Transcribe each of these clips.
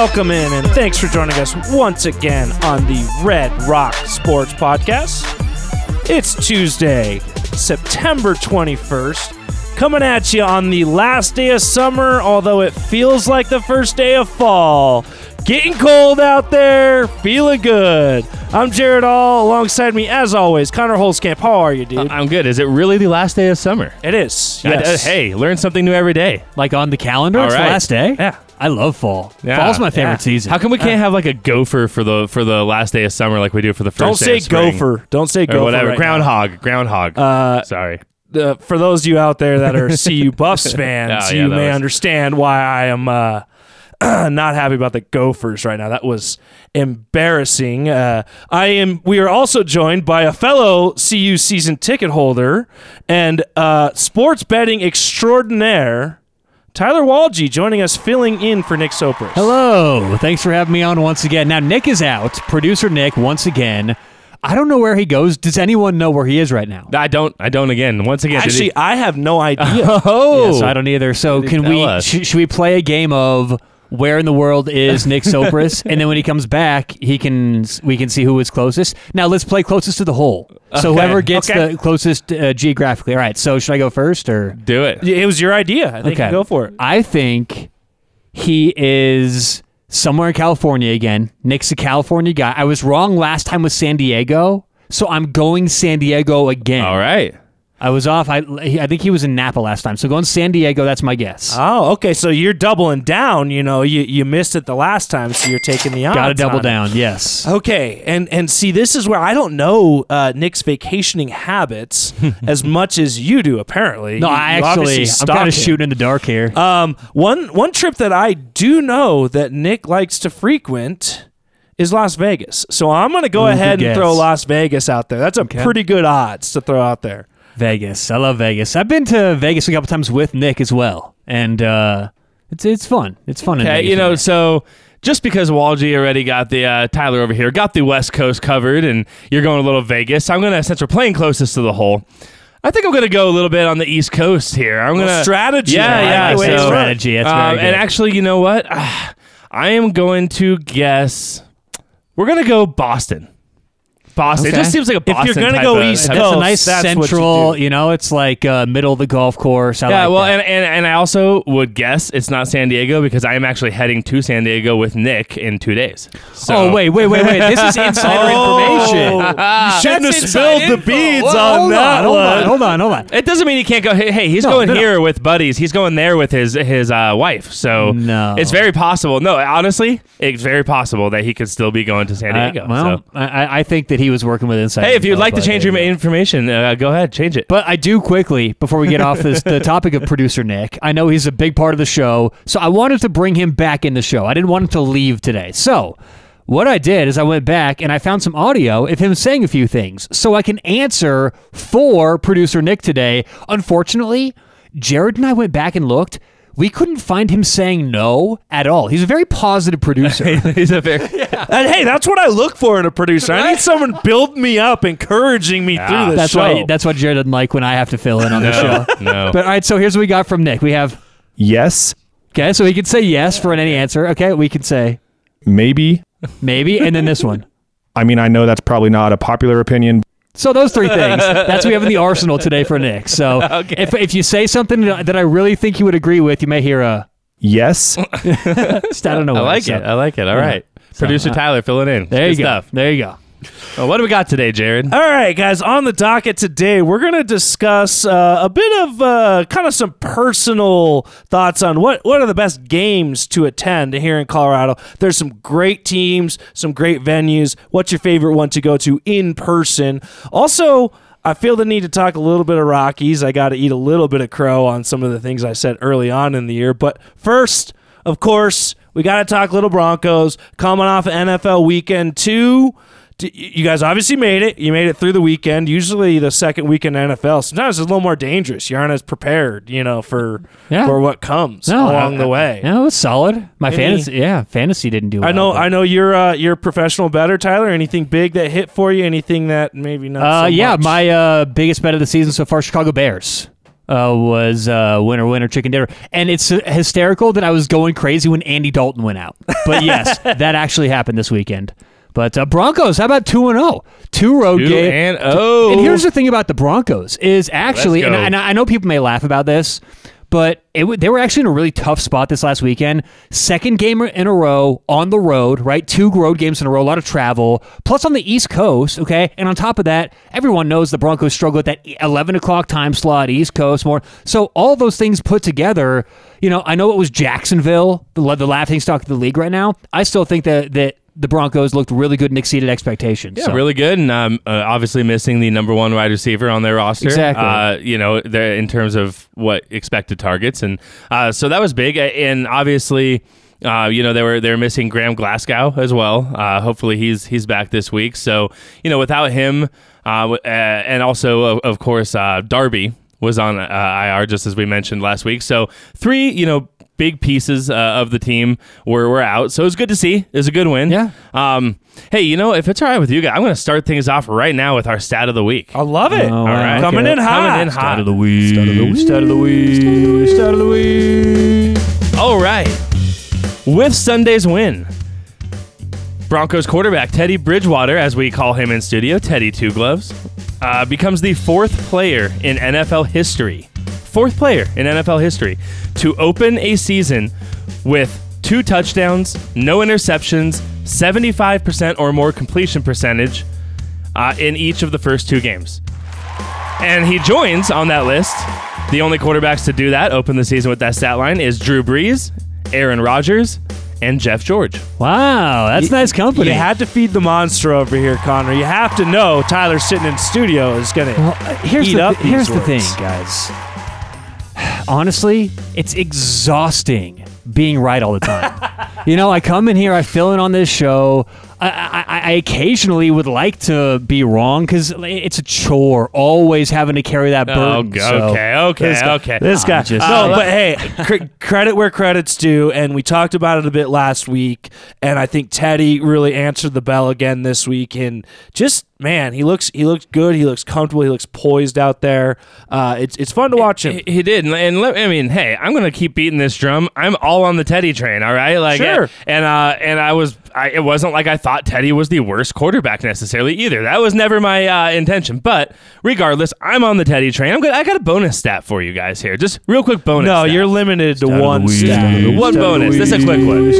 welcome in, and thanks for joining us once again on the Red Rock Sports Podcast. It's Tuesday, September 21st, coming at you on the last day of summer, although it feels like the first day of fall. Getting cold out there, feeling good. I'm Jared All, alongside me, as always, Connor Holzkamp. How are you, dude? I'm good. Is it really the last day of summer? it is. I- uh, hey, learn something new every day. Like on the calendar, All it's right. the last day. Yeah. I love fall. Yeah. Fall's my favorite Yeah. season. How come we can't have like a gopher for the for the last day of summer like we do for the 1st Don't day say of spring? gopher. Don't say or gopher. whatever. right now. groundhog. Groundhog. Uh, Sorry. uh, for those of you out there that are CU Buffs fans, Oh, yeah, you that may was- understand why I am uh, not happy about the Gophers right now. That was embarrassing. Uh, I am. We are also joined by a fellow CU season ticket holder and uh, sports betting extraordinaire, Tyler Walgie, joining us, filling in for Nick Sopers. Hello. Thanks for having me on once again. Now, Nick is out. Producer Nick, once again. I don't know where he goes. Does anyone know where he is right now? I don't. I don't. Again. Once again. Actually, he- I have no idea. oh. Yes, I don't either. So, can we? Sh- should we play a game of where in the world is Nick Sopris? and then when he comes back, he can we can see who is closest. Now, let's play closest to the hole. So Okay. whoever gets Okay. the closest uh, geographically. All right. So, should I go first or? Do it. it was your idea. I think you go for it. I think he is somewhere in California again. Nick's a California guy. I was wrong last time with San Diego, so I'm going San Diego again. All right. I was off. I I think he was in Napa last time, so going to San Diego. That's my guess. Oh, okay. So you're doubling down. You know, you, you missed it the last time, so you're taking the odds. Got to double on it. down. Yes. Okay, and and see, this is where I don't know uh, Nick's vacationing habits as much as you do. Apparently, No, You- I you actually I'm kind of shooting in the dark here. Um, one one trip that I do know that Nick likes to frequent is Las Vegas. So I'm going to go Ooh, ahead and throw Las Vegas out there. That's a pretty good odds to throw out there. Vegas. I love Vegas. I've been to Vegas a couple times with Nick as well, and uh, it's it's fun. It's fun. in Okay. Vegas You know. with So. Just because Walgie already got the uh, Tyler over here, got the West Coast covered, and you're going a little Vegas, I'm gonna since we're playing closest to the hole, I think I'm gonna go a little bit on the East Coast here. I'm gonna strategy. Yeah, I like yeah. so, strategy. That's Um, very good. and actually, you know what? I am going to guess we're going to go Boston. Boston. It just seems like a If you're gonna go of- East that's a nice that's what you central. You, know, it's like uh, middle of the golf course. I Yeah, like well, and, and and I also would guess it's not San Diego because I am actually heading to San Diego with Nick in two days. So, oh wait, wait, wait, wait! This is insider information. You shouldn't have spilled the beads info. on that on, hold one. on, hold on, hold on. It doesn't mean he can't go. Hey, hey, he's No, going no, no. here with buddies. He's going there with his his uh, wife. So No. it's very possible. No, honestly, it's very possible that he could still be going to San Uh, Diego. well, so. I- I, I think that he was working with insider. Hey, if you'd like to change your you information, uh, go ahead, change it. But I do quickly before we get off this the topic of producer Nick. I know he's a big part of the show, so I wanted to bring him back in the show. I didn't want him to leave today. So what I did is I went back and I found some audio of him saying a few things so I can answer for producer Nick today. Unfortunately, Jared and I went back and looked. We couldn't find him saying no at all. He's a very positive producer. he's a very And hey, that's what I look for in a producer. I need someone build me up, encouraging me ah, through the that's show. why that's what Jared doesn't like when I have to fill in on the show. no. But all right, so here's what we got from Nick. We have Yes, okay, so he can say yes for any answer. Okay, we can say maybe. maybe, and then this one. I mean, I know that's probably not a popular opinion. So those three things. That's what we have in the arsenal today for Nick. So if if you say something that I really think you would agree with, you may hear a Yes, just out of I like So it. I like it. All right, producer uh, Tyler, fill it in. There you Good go. Stuff. There you go. Well, what do we got today, Jared? All right, guys, on the docket today, we're going to discuss uh, a bit of uh, kind of some personal thoughts on what, what are the best games to attend here in Colorado. There's some great teams, some great venues. What's your favorite one to go to in person? Also, I feel the need to talk a little bit of Rockies. I got to eat a little bit of crow on some of the things I said early on in the year. But first, of course, we got to talk little Broncos coming off NFL weekend two. You guys obviously made it. You made it through the weekend. Usually, the second weekend in NFL sometimes it's a little more dangerous. You aren't as prepared, you know, for Yeah. for what comes No, along I- the way. No, it was solid. My Any- fantasy, yeah, fantasy didn't do. Well, I know. I know you're uh, you're a professional better, Tyler. Anything big that hit for you? Anything that maybe not? Uh, so yeah, much? my uh, biggest bet of the season so far: Chicago Bears. uh, was uh, winner winner chicken dinner, and it's hysterical that I was going crazy when Andy Dalton went out. But yes, that actually happened this weekend. But uh, Broncos, how about two and zero? Two road Two games. and oh. And here's the thing about the Broncos is actually, and. I- and I know people may laugh about this, but it, w- they were actually in a really tough spot this last weekend. Second game in a row on the road, right? Two road games in a row, a lot of travel, plus on the East Coast, okay? And on top of that, everyone knows the Broncos struggle with that 11 o'clock time slot, East Coast more. So all those things put together, you know, I know it was Jacksonville, the, the laughing stock of the league right now. I still think that, that the Broncos looked really good and exceeded expectations. Yeah, So- really good, and um, uh, obviously missing the number one wide receiver on their roster. Exactly. Uh, you know, in terms of what expected targets, and uh, so that was big. And obviously, uh, you know, they were they were missing Graham Glasgow as well. Uh, hopefully, he's he's back this week. So you know, without him, uh, uh, and also of, of course uh, Darby was on uh, IR just as we mentioned last week. So three, you know. Big pieces uh, of the team were, were out, so it was good to see. It was a good win. Yeah. Um, hey, you know, if it's all right with you guys, I'm going to start things off right now with our stat of the week. I love it. Oh, All right. Coming in hot. Coming in hot. the week. Start of the week. Start of the week. Start of the week. All right. With Sunday's win, Broncos quarterback Teddy Bridgewater, as we call him in studio, Teddy Two Gloves, uh, becomes the fourth player in NFL history, fourth player in NFL history to open a season with two touchdowns, no interceptions, 75% or more completion percentage uh, in each of the first two games. And he joins on that list. The only quarterbacks to do that, open the season with that stat line, is Drew Brees, Aaron Rodgers, and Jeff George. Wow, that's nice company. You had to feed the monster over here, Connor. You have to know Tyler sitting in studio is going to Well, here's eat the, up here's these the thing, guys. Honestly, it's exhausting being right all the time. you know, I come in here, I fill in on this show. I, I, I occasionally would like to be wrong because it's a chore, always having to carry that burden. okay, so- okay, okay, This guy, okay. This guy. Just no, but hey, cr- credit where credit's due, and we talked about it a bit last week, and I think Teddy really answered the bell again this week, and just man, he looks he looks good, he looks comfortable, he looks poised out there. Uh, it's it's fun to watch him. He, he did, and, and let, I mean, hey, I'm gonna keep beating this drum. I'm all on the Teddy train, all right? Like, Sure. and uh, and I was, I, it wasn't like I thought Teddy was the worst quarterback necessarily either. That was never my uh, intention. But regardless, I'm on the Teddy train. I'm good. I got a bonus stat for you guys here, just real quick bonus. no, stat. you're limited to one week. stat. Start one bonus. This is a quick one.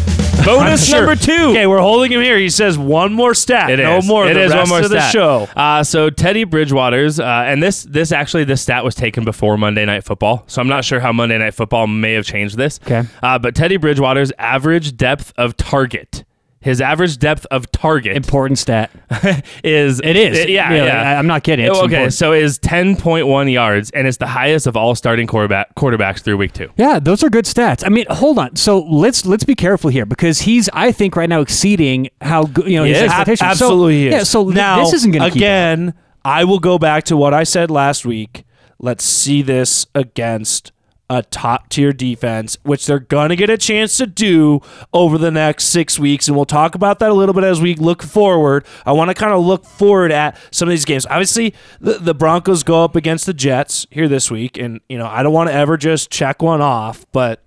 Bonus Sure. number two. Okay, we're holding him here. He says one more stat. It no is. more. It the is rest one more of the stat. show. Uh, so Teddy Bridgewater's, uh, and this this actually this stat was taken before Monday Night Football, so I'm not sure how Monday Night Football may have changed this. Okay. Uh, but Teddy Bridgewater's average depth of target, his average depth of target Important stat. is It is. yeah, Really, yeah. I, am not kidding. It's oh, okay, important. so is 10.1 yards, and it's the highest of all starting quarterback quarterbacks through week two. Yeah, those are good stats. I mean, hold on. So let's let's be careful here because he's, I think, right now exceeding how good you know He his is. expectations. So- Absolutely he is. Yeah. So th- now this isn't going to again. I will go back to what I said last week. Let's see this against a top tier defense, which they're gonna get a chance to do over the next six weeks, and we'll talk about that a little bit as we look forward. I want to kind of look forward at some of these games. Obviously, the, the Broncos go up against the Jets here this week, and you know I don't want to ever just check one off, but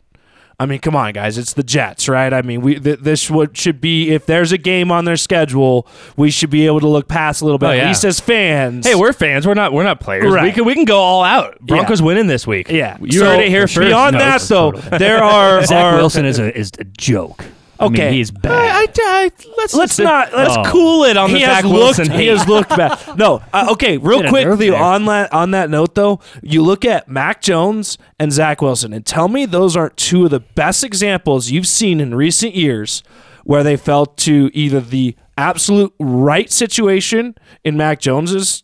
I mean, come on, guys. It's the Jets, right? I mean, we th- this would should be if there's a game on their schedule, we should be able to look past a little bit, Oh, yeah. at least as fans. Hey, we're fans. We're not. We're not players. We can we can go all out. Broncos winning this week. yeah. you So, heard it here first. Beyond No, that, though, totally. there are Zach are- Wilson is a is a joke. I Okay. mean, he's bad. I, I, I, let's Let's not- let's oh. cool it on he the Zach looked. Wilson. He has looked bad. No, uh, okay. Real Hit a quick, the, there. on that on that note though, you look at Mac Jones and Zach Wilson, and tell me those aren't two of the best examples you've seen in recent years where they fell to either the absolute right situation in Mac Jones's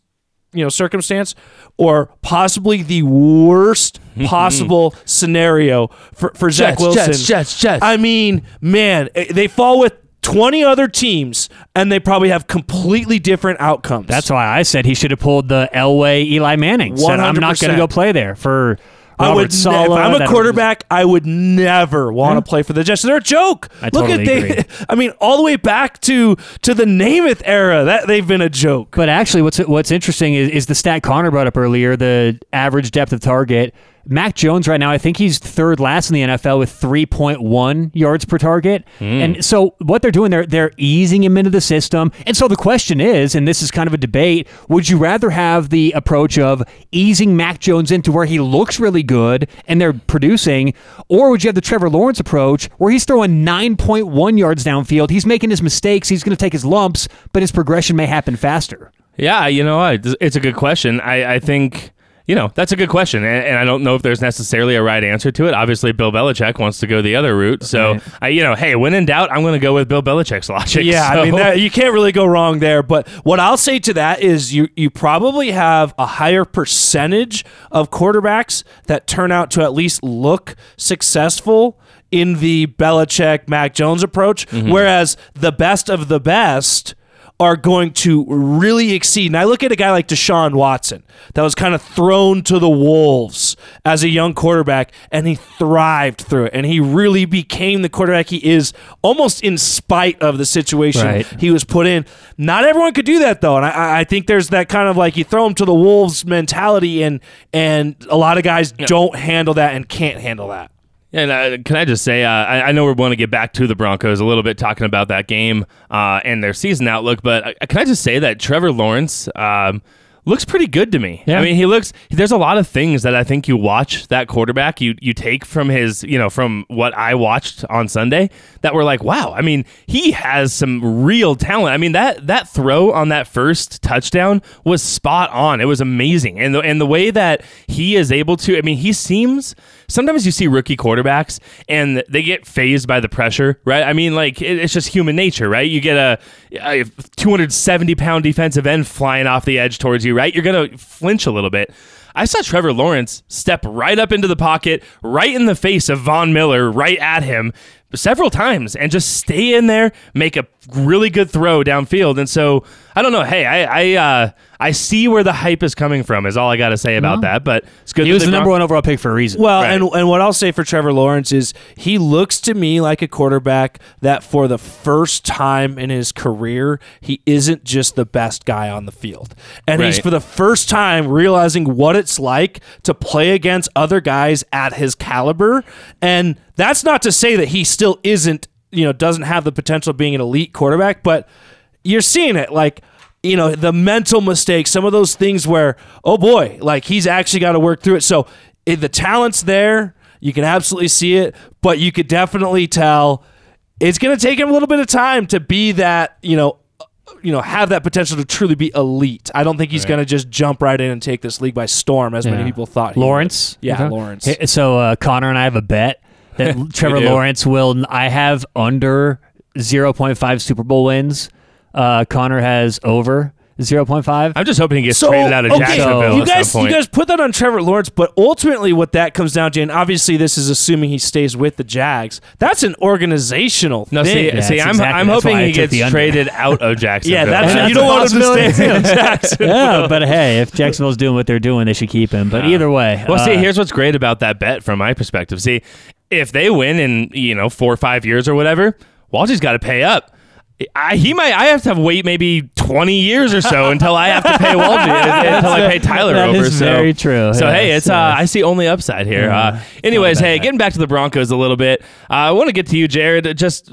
you know circumstance or possibly the worst possible scenario for, for Zach Jets, Wilson. Jets, Jets, Jets. I mean, man, eh, they fall with 20 other teams and they probably have completely different outcomes. That's why I said he should have pulled the Elway Eli Manning. Said I'm not going to 100%. go play there for I Robert would ne- if I'm a quarterback, I would never want to play for the Jets. They're a joke. I Look totally at they. agree. I mean, all the way back to to the Namath era, that they've been a joke. But actually, what's what's interesting is, is the stat Connor brought up earlier: the average depth of target. Mac Jones right now, I think he's third last in the NFL with 3.1 yards per target. Hmm. And so what they're doing, they're they're easing him into the system. And so the question is, and this is kind of a debate: Would you rather have the approach of easing Mac Jones into where he looks really good and they're producing, or would you have the Trevor Lawrence approach where he's throwing 9.1 yards downfield? He's making his mistakes. He's going to take his lumps, but his progression may happen faster. Yeah, you know, what? it's a good question. I, I think, you know, that's a good question. And, and I don't know if there's necessarily a right answer to it. Obviously, Bill Belichick wants to go the other route. So, Right. I, you know, hey, when in doubt, I'm going to go with Bill Belichick's logic. Yeah, So- I mean that, you can't really go wrong there. But what I'll say to that is, you you probably have a higher percentage of quarterbacks that turn out to at least look successful in the Belichick Mac Jones approach, mm-hmm. whereas the best of the best are going to really exceed. And I look at a guy like Deshaun Watson that was kind of thrown to the wolves as a young quarterback, and he thrived through it. And he really became the quarterback he is almost in spite of the situation Right. he was put in. Not everyone could do that though, and I, I think there's that kind of like you throw him to the wolves mentality, and and a lot of guys don't handle that and can't handle that. And uh, can I just say, uh, I, I know we're going to get back to the Broncos a little bit, talking about that game uh, and their season outlook. But uh, can I just say that Trevor Lawrence um, looks pretty good to me. Yeah. I mean, he looks. There's a lot of things that I think you watch that quarterback, you you take from his, you know, from what I watched on Sunday, that were like, wow. I mean, he has some real talent. I mean, that that throw on that first touchdown was spot on. It was amazing, and the and the way that he is able to. I mean, he seems. Sometimes you see rookie quarterbacks and they get phased by the pressure, right? I mean, like it, it's just human nature, right? You get a, a 270 pound defensive end flying off the edge towards you, right? You're gonna flinch a little bit. I saw Trevor Lawrence step right up into the pocket, right in the face of Von Miller, right at him several times, and just stay in there, make a really good throw downfield. And so I don't know. Hey, I I uh, I see where the hype is coming from. Is all I got to say about that. But it's good. He that was they the number one overall pick for a reason. Well, Right. and and what I'll say for Trevor Lawrence is he looks to me like a quarterback that for the first time in his career, he isn't just the best guy on the field. And he's Right. for the first time realizing what it's like to play against other guys at his caliber. And that's not to say that he still isn't, you know, doesn't have the potential of being an elite quarterback, but you're seeing it like you know the mental mistakes some of those things where oh boy like he's actually got to work through it so if the talent's there you can absolutely see it but you could definitely tell it's going to take him a little bit of time to be that you know uh, you know have that potential to truly be elite i don't think he's going to just jump right in and take this league by storm as many people thought he Lawrence. would. yeah Okay. lawrence Hey, So uh, Connor and I have a bet that Trevor. Lawrence will. I have under 0.5 Super Bowl wins. Uh, Connor has over 0.5. I'm just hoping he gets traded out of okay, Jacksonville You at guys, some you guys put that on Trevor Lawrence, but ultimately, what that comes down to, and obviously, this is assuming he stays with the Jags. That's an organizational no, thing. see, Yeah, see, that's I'm, exactly- I'm that's hoping why I he took gets under. traded out of Jacksonville. yeah, that's, That's you don't a want him to stay in Jacksonville. yeah, but hey, if Jacksonville's doing what they're doing, they should keep him. But either way, Well, see, uh, here's what's great about that bet from my perspective. See, if they win in you know four or five years or whatever, Walty's got to pay up. I, he might. I have to have wait maybe twenty years or so until I have to pay Walty until I pay Tyler That over. is so, very true. So hey, Yes, it's uh. I see only upside here. Uh, anyways, hey, getting back to the Broncos a little bit. Uh, I want to get to you, Jared. Just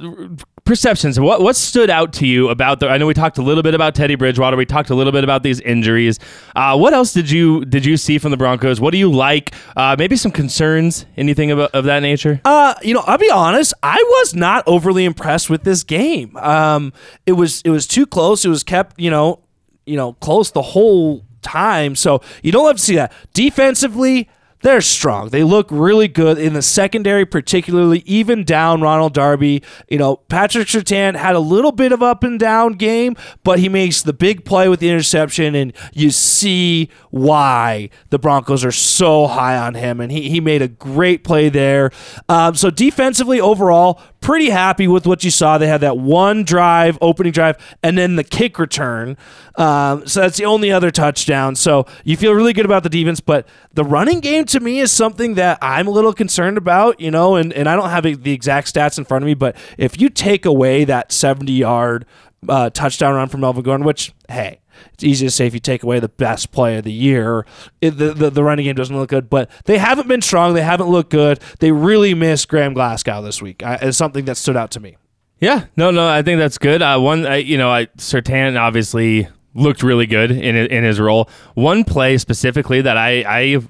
perceptions. What what stood out to you about the? I know we talked a little bit about Teddy Bridgewater. We talked a little bit about these injuries. Uh, what else did you did you see from the Broncos? What do you like? Uh, maybe some concerns. Anything of, of that nature? Uh, you know, I'll be honest. I was not overly impressed with this game. Um, it was it was too close. It was kept, you know, you know, close the whole time. So you don't love to see that. Defensively, they're strong. They look really good in the secondary, particularly even down Ronald Darby. You know, Patrick Surtain had a little bit of up and down game, but he makes the big play with the interception, and you see why the Broncos are so high on him. And he, he made a great play there. Um, so defensively, overall, pretty happy with what you saw. They had that one drive, opening drive, and then the kick return. Um, so that's the only other touchdown. So you feel really good about the defense, but the running game to me is something that I'm a little concerned about, you know, and, and I don't have the exact stats in front of me, but if you take away that 70 yard uh, touchdown run from Melvin Gordon, which, hey, it's easy to say if you take away the best play of the year, it, the, the the running game doesn't look good. But they haven't been strong. They haven't looked good. They really missed Graham Glasgow this week. I, it's something that stood out to me. Yeah, no, no, I think that's good. Uh, one, I, you know, I, Surtain obviously looked really good in in his role. One play specifically that I I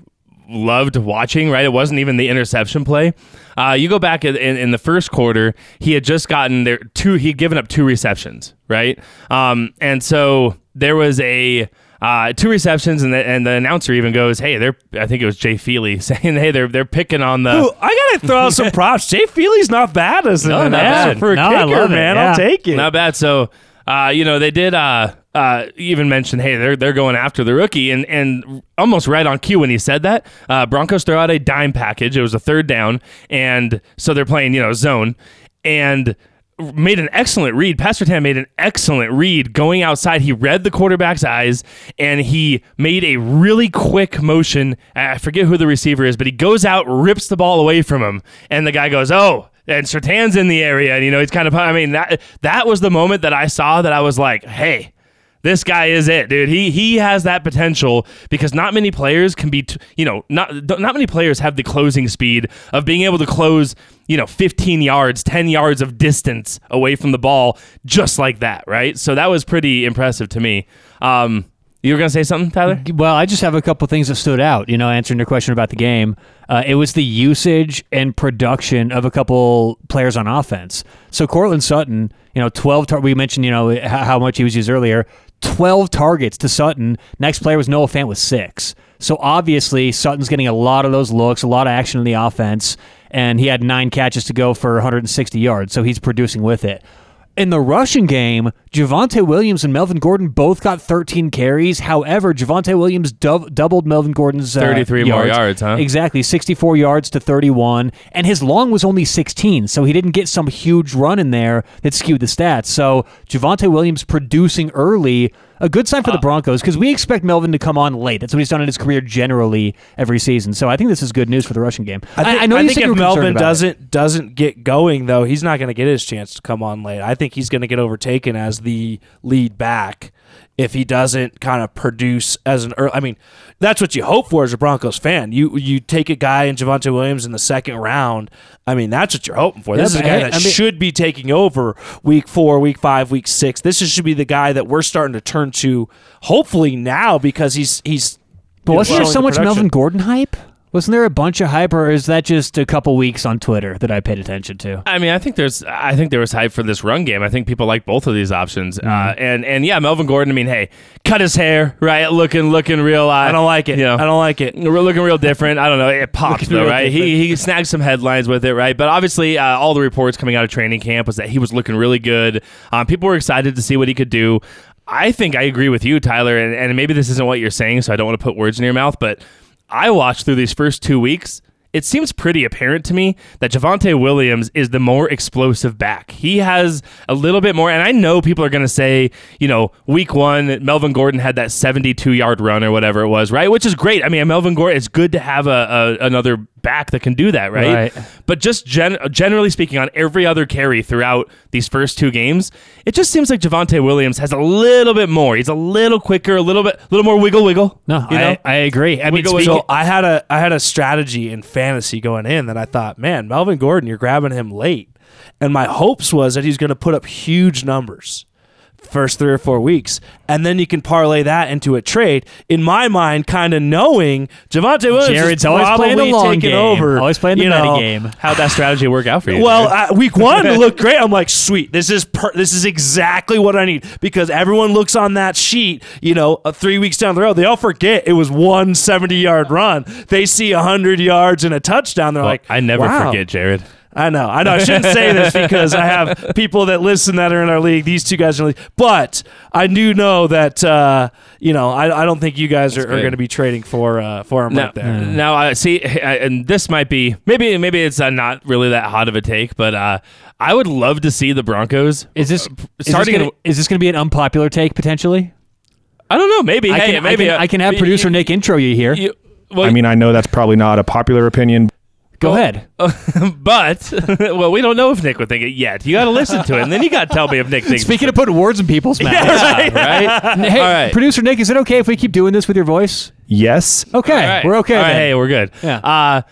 loved watching. Right, it wasn't even the interception play. Uh, you go back in, in, in, the first quarter, he had just gotten there two. He'd given up two receptions, right? Um, and so there was a uh, two receptions, and the, and the announcer even goes, "Hey, they're." I think it was Jay Feely saying, "Hey, they're they're picking on the." Ooh, I gotta throw out some props. Jay Feely's not bad as an no, announcer for a no, kicker, man. Yeah. I'll take it. Not bad. So, uh, you know, they did. Uh, uh, even mentioned, hey, they're they're going after the rookie, and and almost right on cue when he said that, uh, Broncos throw out a dime package. It was a third down, and so they're playing, you know, zone, and made an excellent read. Pat Surtain made an excellent read going outside. He read the quarterback's eyes and he made a really quick motion. I forget who the receiver is, but he goes out, rips the ball away from him, and the guy goes, "Oh." And Surtain's in the area, and you know he's kind of. I mean that that was the moment that I saw that I was like, "Hey, this guy is it, dude. He he has that potential because not many players can be, t- you know, not not many players have the closing speed of being able to close, you know, 15 yards, 10 yards of distance away from the ball just like that, right? So that was pretty impressive to me. Um, you were gonna say something, Tyler? Well, I just have a couple things that stood out. You know, answering your question about the game, uh, it was the usage and production of a couple players on offense. So Courtland Sutton, you know, twelve. Tar- we mentioned, you know, how much he was used earlier. 12 targets to Sutton. Next player was Noah Fant with six. So obviously, Sutton's getting a lot of those looks, a lot of action in the offense, and he had nine catches to go for 160 yards. So he's producing with it. In the rushing game, Javonte Williams and Melvin Gordon both got 13 carries. However, Javonte Williams dub- doubled Melvin Gordon's uh, 33 yards. more yards, huh? Exactly, 64 yards to 31, and his long was only 16, so he didn't get some huge run in there that skewed the stats. So Javonte Williams producing early a good sign for the Broncos because we expect Melvin to come on late. That's what he's done in his career generally every season. So I think this is good news for the rushing game. I, think, I, know I you think said you if Melvin about doesn't doesn't get going though, he's not going to get his chance to come on late. I think he's going to get overtaken as the lead back if he doesn't kind of produce as an early. I mean, that's what you hope for as a Broncos fan. You you take a guy in Javonte Williams in the second round. I mean, that's what you're hoping for. Yeah, this is a guy that I mean- should be taking over week four, week five, week six. This is, should be the guy that we're starting to turn to. Hopefully now because he's he's. But wasn't there so much. Melvin Gordon hype? Wasn't there a bunch of hype, or is that just a couple weeks on Twitter that I paid attention to? I mean, I think there's, I think there was hype for this run game. I think people like both of these options. Uh, Mm-hmm. and and yeah, Melvin Gordon. I mean, hey, cut his hair, right? Looking looking real. Uh, I don't like it. You know, I don't like it. We're looking real different. I don't know. It pops Looking though, right? He he snagged some headlines with it, right? But obviously, uh, all the reports coming out of training camp was that he was looking really good. Um, people were excited to see what he could do. I think I agree with you, Tyler, and, and maybe this isn't what you're saying, so I don't want to put words in your mouth, but I watched through these first two weeks. It seems pretty apparent to me that Javonte Williams is the more explosive back. He has a little bit more, and I know people are going to say, you know, week one, Melvin Gordon had that 72 yard run or whatever it was, right? Which is great. I mean, Melvin Gordon, it's good to have a, a another back that can do that, right? Right. But just gen- generally speaking, on every other carry throughout these first two games, it just seems like Javonte Williams has a little bit more. He's a little quicker, a little bit, a little more wiggle wiggle. No, you know? I, I agree. I mean, Wiggle, speaking, So I had a I had a strategy in fantasy going in that I thought, man, Melvin Gordon, you're grabbing him late, and my hopes was that he's going to put up huge numbers first three or four weeks, and then you can parlay that into a trade. In my mind, kind of knowing Javonte Williams Jared's is always playing the long game. over, Always playing the you know. game. How'd that strategy work out for you? Well, uh, week one looked great. I'm like, sweet. This is per- this is exactly what I need because everyone looks on that sheet. You know, uh, three weeks down the road, they all forget it was one 70 yard run. They see hundred yards and a touchdown. They're Well, like, I never wow. forget, Jared. I know, I know. I shouldn't say this because I have people that listen that are in our league. These two guys are in the league, but I do know that uh, you know I, I don't think you guys are, are going to be trading for uh, for him Now, right there. now I see, I- and this might be maybe maybe it's uh, not really that hot of a take, but uh, I would love to see the Broncos. Is this starting starting? Gonna, is this going to be an unpopular take potentially? I don't know. Maybe. I hey, can, maybe I can, uh, I can have you- producer you- Nick intro you here. you- well, I mean, I know that's probably not a popular opinion. Go ahead. but well, we don't know if Nick would think it yet. You got to listen to it, and then you got to tell me if Nick thinks. Speaking of putting words in people's mouths, yeah, right? hey, All right. producer Nick, is it okay if we keep doing this with your voice? Yes. Okay, All right. we're okay. All right, then. hey, we're good. Yeah. Uh,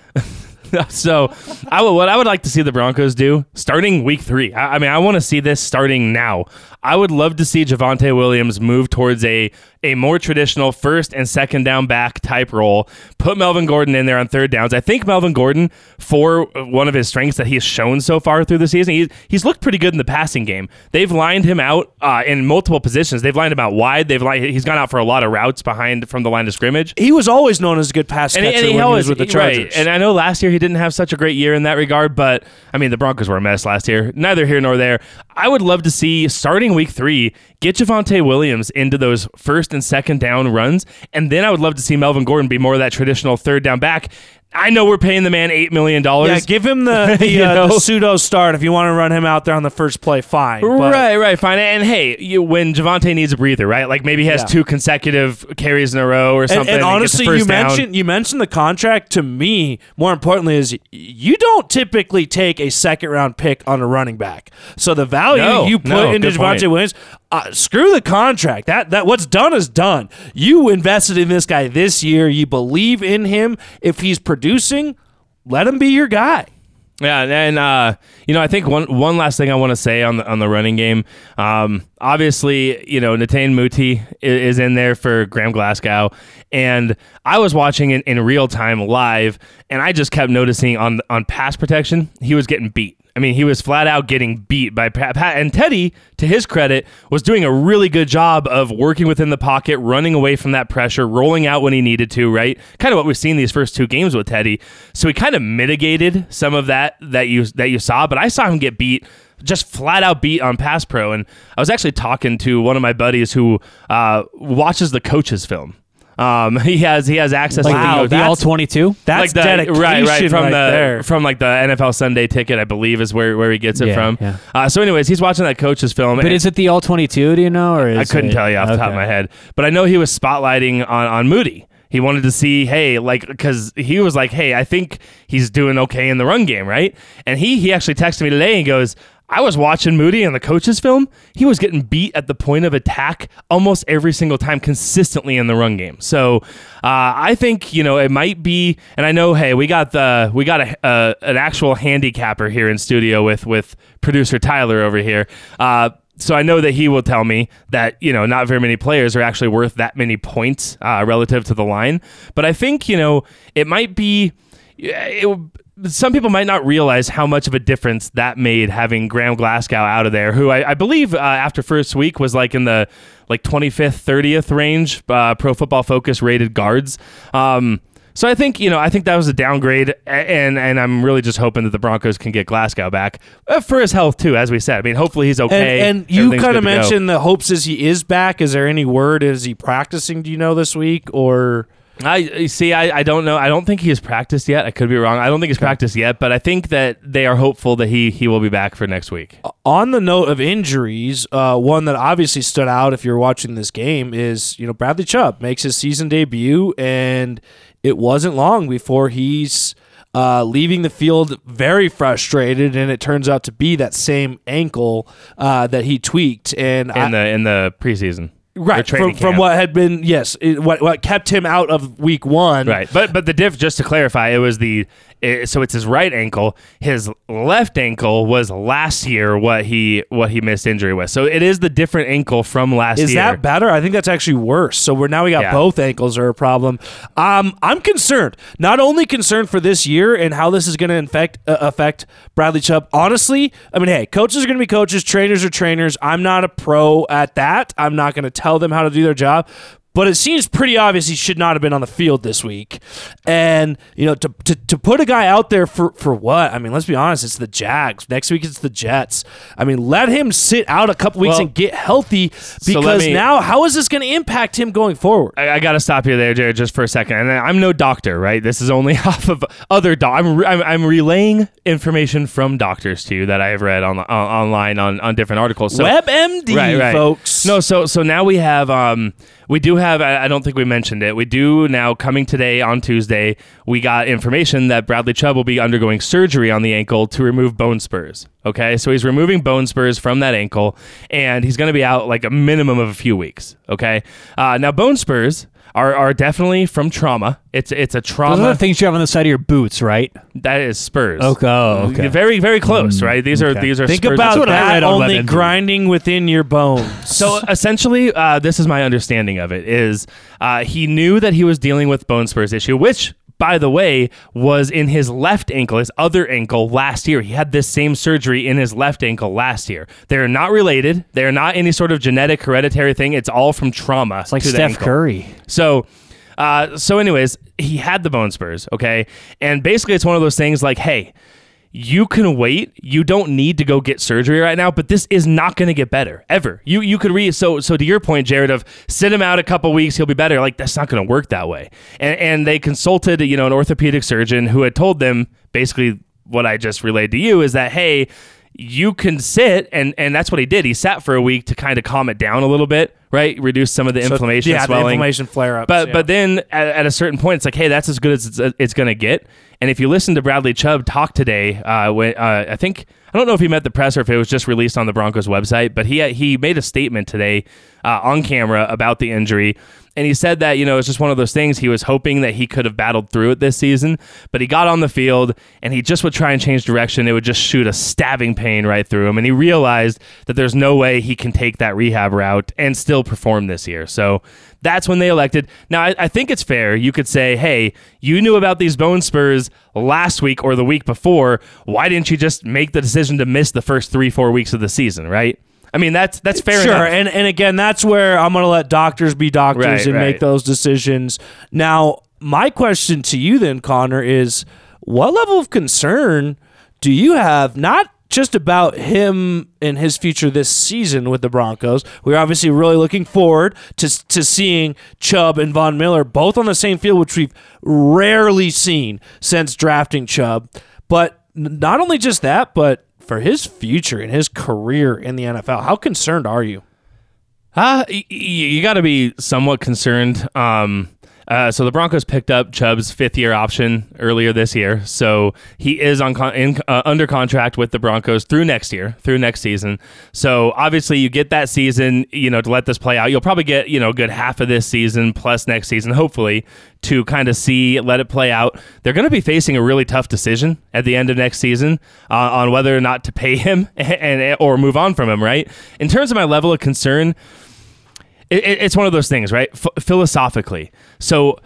so, I would, what I would like to see the Broncos do starting week three. I, I mean, I want to see this starting now. I would love to see Javonte Williams move towards a a more traditional first and second down back type role. Put Melvin Gordon in there on third downs. I think Melvin Gordon, for one of his strengths that he's shown so far through the season, he's, he's looked pretty good in the passing game. They've lined him out uh, in multiple positions. They've lined him out wide. They've lined, he's gone out for a lot of routes behind from the line of scrimmage. He was always known as a good pass And, catcher and he when he was with the right. Chargers. And I know last year he didn't have such a great year in that regard, but I mean the Broncos were a mess last year. Neither here nor there. I would love to see starting week three get Javonte Williams into those first and second down runs, and then I would love to see Melvin Gordon be more of that traditional third down back. I know we're paying the man eight million dollars. yeah, give him the, the, uh, the pseudo start if you want to run him out there on the first play. Fine, but right, right, fine. And hey, you, when Javonte needs a breather, right? Like maybe he has Yeah. two consecutive carries in a row or something. and gets a honestly, you down. mentioned you mentioned the contract. To me, more importantly, is you don't typically take a second round pick on a running back. So the value No, you put no, into Javonte point. Williams, uh, screw the contract. That that what's done is done. You invested in this guy this year. You believe in him. If he's producing, let him be your guy. Yeah, and uh, you know, I think one one last thing I want to say on the on the running game. Um, obviously, you know, Netane Muti i- is in there for Graham Glasgow, and I was watching it in real time live, and I just kept noticing on on pass protection, he was getting beat. I mean, he was flat out getting beat by Pat. Pat and Teddy, to his credit, was doing a really good job of working within the pocket, running away from that pressure, rolling out when he needed to. Right, kind of what we've seen these first two games with Teddy. So he kind of mitigated some of that that you that you saw. But I saw him get beat just flat out beat on pass pro and i was actually talking to one of my buddies who uh, watches the coaches film um, he has he has access Like to the, the, all twenty two. That's like the, dedication right, right from right the there. from like the NFL Sunday ticket, I believe, is where, where he gets it Yeah, from. yeah. Uh, so, anyways, he's watching that coach's film. But is it the all twenty two? Do you know, or is I couldn't it- tell you off the top of my head, but I know he was spotlighting on on Muti. He wanted to see, hey, like, because he was like, hey, I think he's doing okay in the run game, right? And he he actually texted me today and goes, I was watching Muti in the coach's film. He was getting beat at the point of attack almost every single time, consistently in the run game. So uh, I think you know it might be, and I know, hey, we got the we got a, an actual handicapper here in studio with with producer Tyler over here. Uh, so I know that he will tell me that you know not very many players are actually worth that many points uh, relative to the line. But I think you know it might be. It, some people might not realize how much of a difference that made having Graham Glasgow out of there, who I, I believe uh, after first week was like in the like 25th, 30th range, uh, Pro Football Focus rated guards. Um, so I think you know I think that was a downgrade, and and I'm really just hoping that the Broncos can get Glasgow back uh, for his health too. As we said, I mean, hopefully he's okay. And, and you kind of mentioned the hopes as he is back. Is there any word? Is he practicing? Do you know this week or? I see. I, I don't know. I don't think he has practiced yet. I could be wrong. I don't think he's practiced yet, but I think that they are hopeful that he he will be back for next week. On the note of injuries, uh, one that obviously stood out if you're watching this game is you know Bradley Chubb makes his season debut, and it wasn't long before he's uh, leaving the field very frustrated, and it turns out to be that same ankle uh, that he tweaked, and I, in the in the preseason. Right from, from what had been yes, it, what what kept him out of week one, Right, but but the diff. Just to clarify, it was the it, so it's his right ankle. His left ankle was last year what he what he missed injury with. So it is the different ankle from last Is year. Is that better? I think that's actually worse. So we're now we got Yeah. both ankles are a problem. Um, I'm concerned. Not only concerned for this year and how this is going to infect uh, affect Bradley Chubb. Honestly, I mean, hey, coaches are going to be coaches, trainers are trainers. I'm not a pro at that. I'm not going to tell them how to do their job. But it seems pretty obvious he should not have been on the field this week. And you know, to to, to put a guy out there for for what? I mean, let's be honest. It's the Jags. Next week it's the Jets. I mean, let him sit out a couple weeks Well, and get healthy so because me- now how is this going to impact him going forward? I, I got to stop you there, Jared, just for a second. And I'm no doctor, right? This is only off of other. I'm, re- I'm I'm relaying information from doctors to you that I have read on, on online on, on different articles. So WebMD, right, right. folks. No, so so now we have um we do have I don't think we mentioned it. We do now coming today on Tuesday. We got information that Bradley Chubb will be undergoing surgery on the ankle to remove bone spurs. Okay, so he's removing bone spurs from that ankle, and he's going to be out like a minimum of a few weeks. Okay, uh, now bone spurs. Are, are definitely from trauma. It's it's a Those are trauma the things you have on the side of your boots, right? that is spurs. Okay, oh, okay. Very very close, right? These are okay. these are Think spurs. about what that on only grinding within your bones. So essentially, uh, this is my understanding of it: is uh, he knew that he was dealing with bone spurs issue, which, by the way, was in his left ankle, his other ankle last year. He had this same surgery in his left ankle last year. They're not related. They're not any sort of genetic hereditary thing. It's all from trauma. It's like Steph. Curry. So, uh, so anyways, he had the bone spurs, okay, and basically it's one of those things like, hey, you can wait. You don't need to go get surgery right now, but this is not going to get better ever. You you could read so so to your point, Jared, of sit him out a couple weeks, he'll be better. Like that's not going to work that way. And and they consulted you know an orthopedic surgeon who had told them basically what I just relayed to you is that hey. You can sit, and and that's what he did. He sat for a week to kind of calm it down a little bit, right? Reduce some of the So, inflammation, yeah, the swelling, inflammation flare ups. but but then at, at a certain point, it's like, hey, that's as good as it's, it's going to get. And if you listen to Bradley Chubb talk today, uh, when, uh, I think I don't know if he met the press or if it was just released on the Broncos website, but he he made a statement today uh, on camera about the injury. And he said that, you know, it's just one of those things. He was hoping that he could have battled through it this season, but he got on the field and he just would try and change direction. It would just shoot a stabbing pain right through him. And he realized that there's no way he can take that rehab route and still perform this year. So that's when they elected. Now, I, I think it's fair. You could say, hey, you knew about these bone spurs last week or the week before. Why didn't you just make the decision to miss the first three, four weeks of the season, right? I mean, that's that's fair sure, enough. and and again, that's where I'm going to let doctors be doctors Right, and right. make those decisions. Now, my question to you then, Connor, is what level of concern do you have? Not just about him and his future this season with the Broncos. We're obviously really looking forward to to seeing Chubb and Von Miller both on the same field, which we've rarely seen since drafting Chubb. But not only just that, but for his future and his career in the NFL, how concerned are you? Uh, y- y- you got to be somewhat concerned. Um, uh, so the Broncos picked up Chubb's fifth year option earlier this year, so he is on con- in, uh, under contract with the Broncos through next year, through next season. So obviously, you get that season, you know, to let this play out. You'll probably get you know a good half of this season plus next season, hopefully, to kind of see let it play out. They're going to be facing a really tough decision at the end of next season uh, on whether or not to pay him and or move on from him. Right in terms of my level of concern it, it- it's one of those things, right? Ph philosophically. So,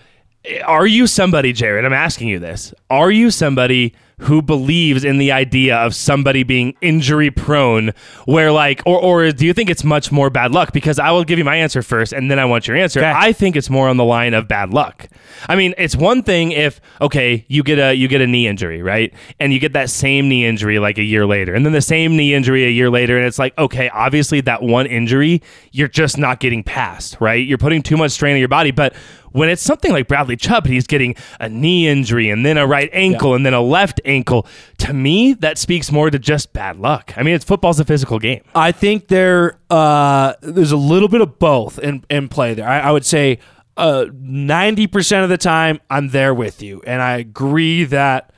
eh, are you somebody, Jared? I'm asking you this. Are you somebody who believes in the idea of somebody being injury prone, where like, or, or do you think it's much more bad luck? Because I will give you my answer first, and then I want your answer. Okay. I think it's more on the line of bad luck. I mean, it's one thing if okay, you get a you get a knee injury, right, and you get that same knee injury like a year later, and then the same knee injury a year later, and it's like okay, obviously that one injury you're just not getting past, right? You're putting too much strain on your body, but when it's something like Bradley Chubb, and he's getting a knee injury and then a right ankle and then a left ankle. To me, that speaks more to just bad luck. I mean, it's football's a physical game. I think there uh, there's a little bit of both in, in play there. I, I would say uh, ninety percent of the time I'm there with you, and I agree that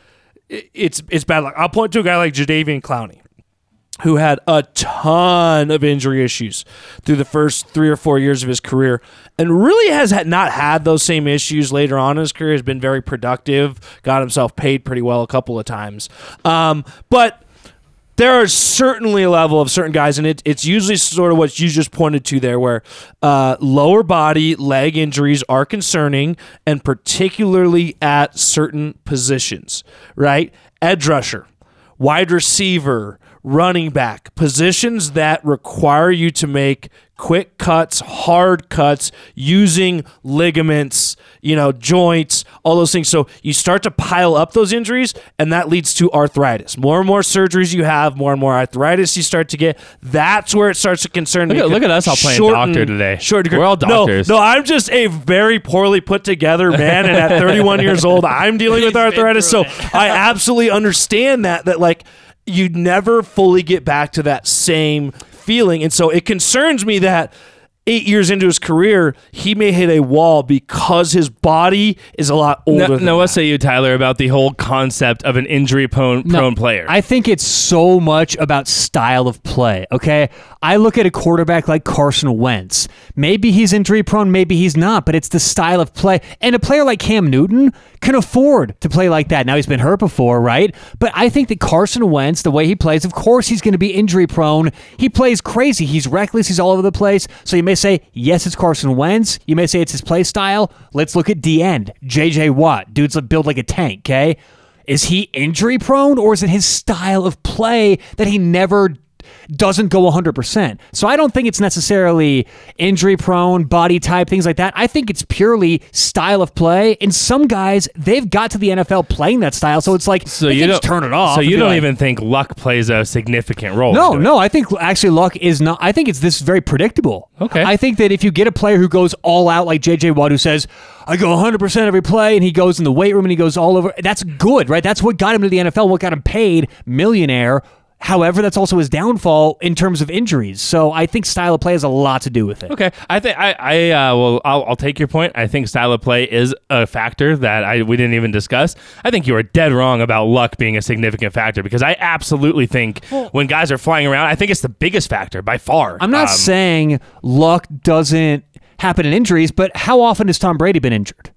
it's it's bad luck. I'll point to a guy like Jadeveon Clowney, who had a ton of injury issues through the first three or four years of his career, and really has not had those same issues later on in his career. Has been very productive, got himself paid pretty well a couple of times, um, but there is certainly a level of certain guys, and it, it's usually sort of what you just pointed to there, where uh, lower body leg injuries are concerning, and particularly at certain positions, right? Edge rusher, wide receiver, running back, positions that require you to make quick cuts, hard cuts, using ligaments, you know, joints, all those things. So you start to pile up those injuries, and that leads to arthritis. More and more surgeries you have, more and more arthritis you start to get. That's where it starts to concern Look me. at- look at us all playing Shorten- doctor today. Short We're all No, doctors. No, I'm just a very poorly put together man, and at 31 years old, I'm dealing with arthritis. So I absolutely understand that. That like you never fully get back to that same feeling, and so it concerns me that. Eight years into his career, he may hit a wall because his body is a lot older. No, than no, what say you, Tyler, about the whole concept of an injury prone, No, prone player? I think it's so much about style of play. Okay, I look at a quarterback like Carson Wentz. Maybe he's injury prone, maybe he's not, but it's the style of play. And a player like Cam Newton can afford to play like that. Now he's been hurt before, right? But I think that Carson Wentz, the way he plays, of course he's going to be injury prone. He plays crazy. He's reckless. He's all over the place. So you may say, yes, it's Carson Wentz. You may say it's his play style. Let's look at D end. JJ Watt. Dude's built like a tank. Okay. Is he injury prone or is it his style of play that he never doesn't go 100%? So I don't think it's necessarily injury prone, body type, things like that. I think it's purely style of play. And some guys, they've got to the NFL playing that style. So it's like, so you don't just turn it off. So you don't like, even think luck plays a significant role? no, no. I think actually luck is not. I think it's this very predictable. Okay. I think that if you get a player who goes all out like JJ Watt, who says, "I go 100 percent every play," and he goes in the weight room and he goes all over, that's good, right? That's what got him to the NFL. What got him paid millionaire. However, that's also his downfall in terms of injuries. So I think style of play has a lot to do with it. Okay, I think I, I uh, will. I'll, I'll take your point. I think style of play is a factor that I we didn't even discuss. I think you are dead wrong about luck being a significant factor because I absolutely think when guys are flying around, I think it's the biggest factor by far. I'm not Um, saying luck doesn't happen in injuries, but how often has Tom Brady been injured?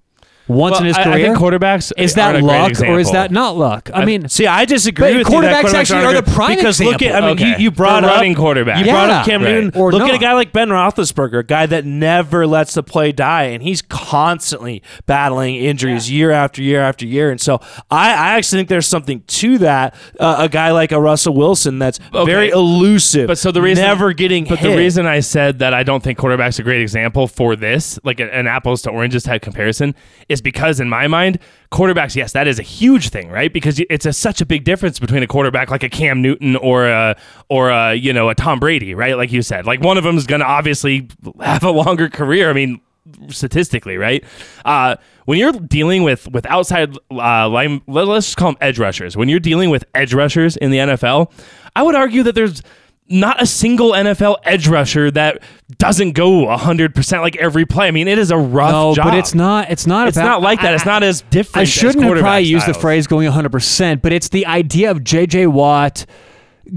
Once well, in his I- I career. think quarterbacks is aren't that a great luck or is that not luck? I mean, See, I disagree But with you. quarterbacks actually aren't are the prime because look at. I mean, example. you, you brought For up running quarterback. You brought Yeah. up Cam Right. Newton. Or look at a guy like Ben Roethlisberger, a guy that never lets the play die, and he's constantly battling injuries year after year after year. And so, I, I actually think there's something to that. Uh, a guy like a Russell Wilson that's Okay. very elusive, But so the reason never getting But hit. the reason I said that I don't think quarterback's are a great example for this, like an, an apples to oranges type comparison, is because in my mind, quarterbacks, yes, that is a huge thing, right? Because it's a, such a big difference between a quarterback like a Cam Newton or a or a you know a Tom Brady, right? Like you said, like one of them is going to obviously have a longer career. I mean, statistically, right? Uh, when you're dealing with with outside uh, line, let- let's just call them edge rushers. When you're dealing with edge rushers in the NFL, I would argue that there's not a single NFL edge rusher that doesn't go 100% like every play. I mean, it is a rough no, job. but it's not. It's not. It's about, not like that. I- it's not as different. I shouldn't probably used the phrase going 100%, but it's the idea of JJ Watt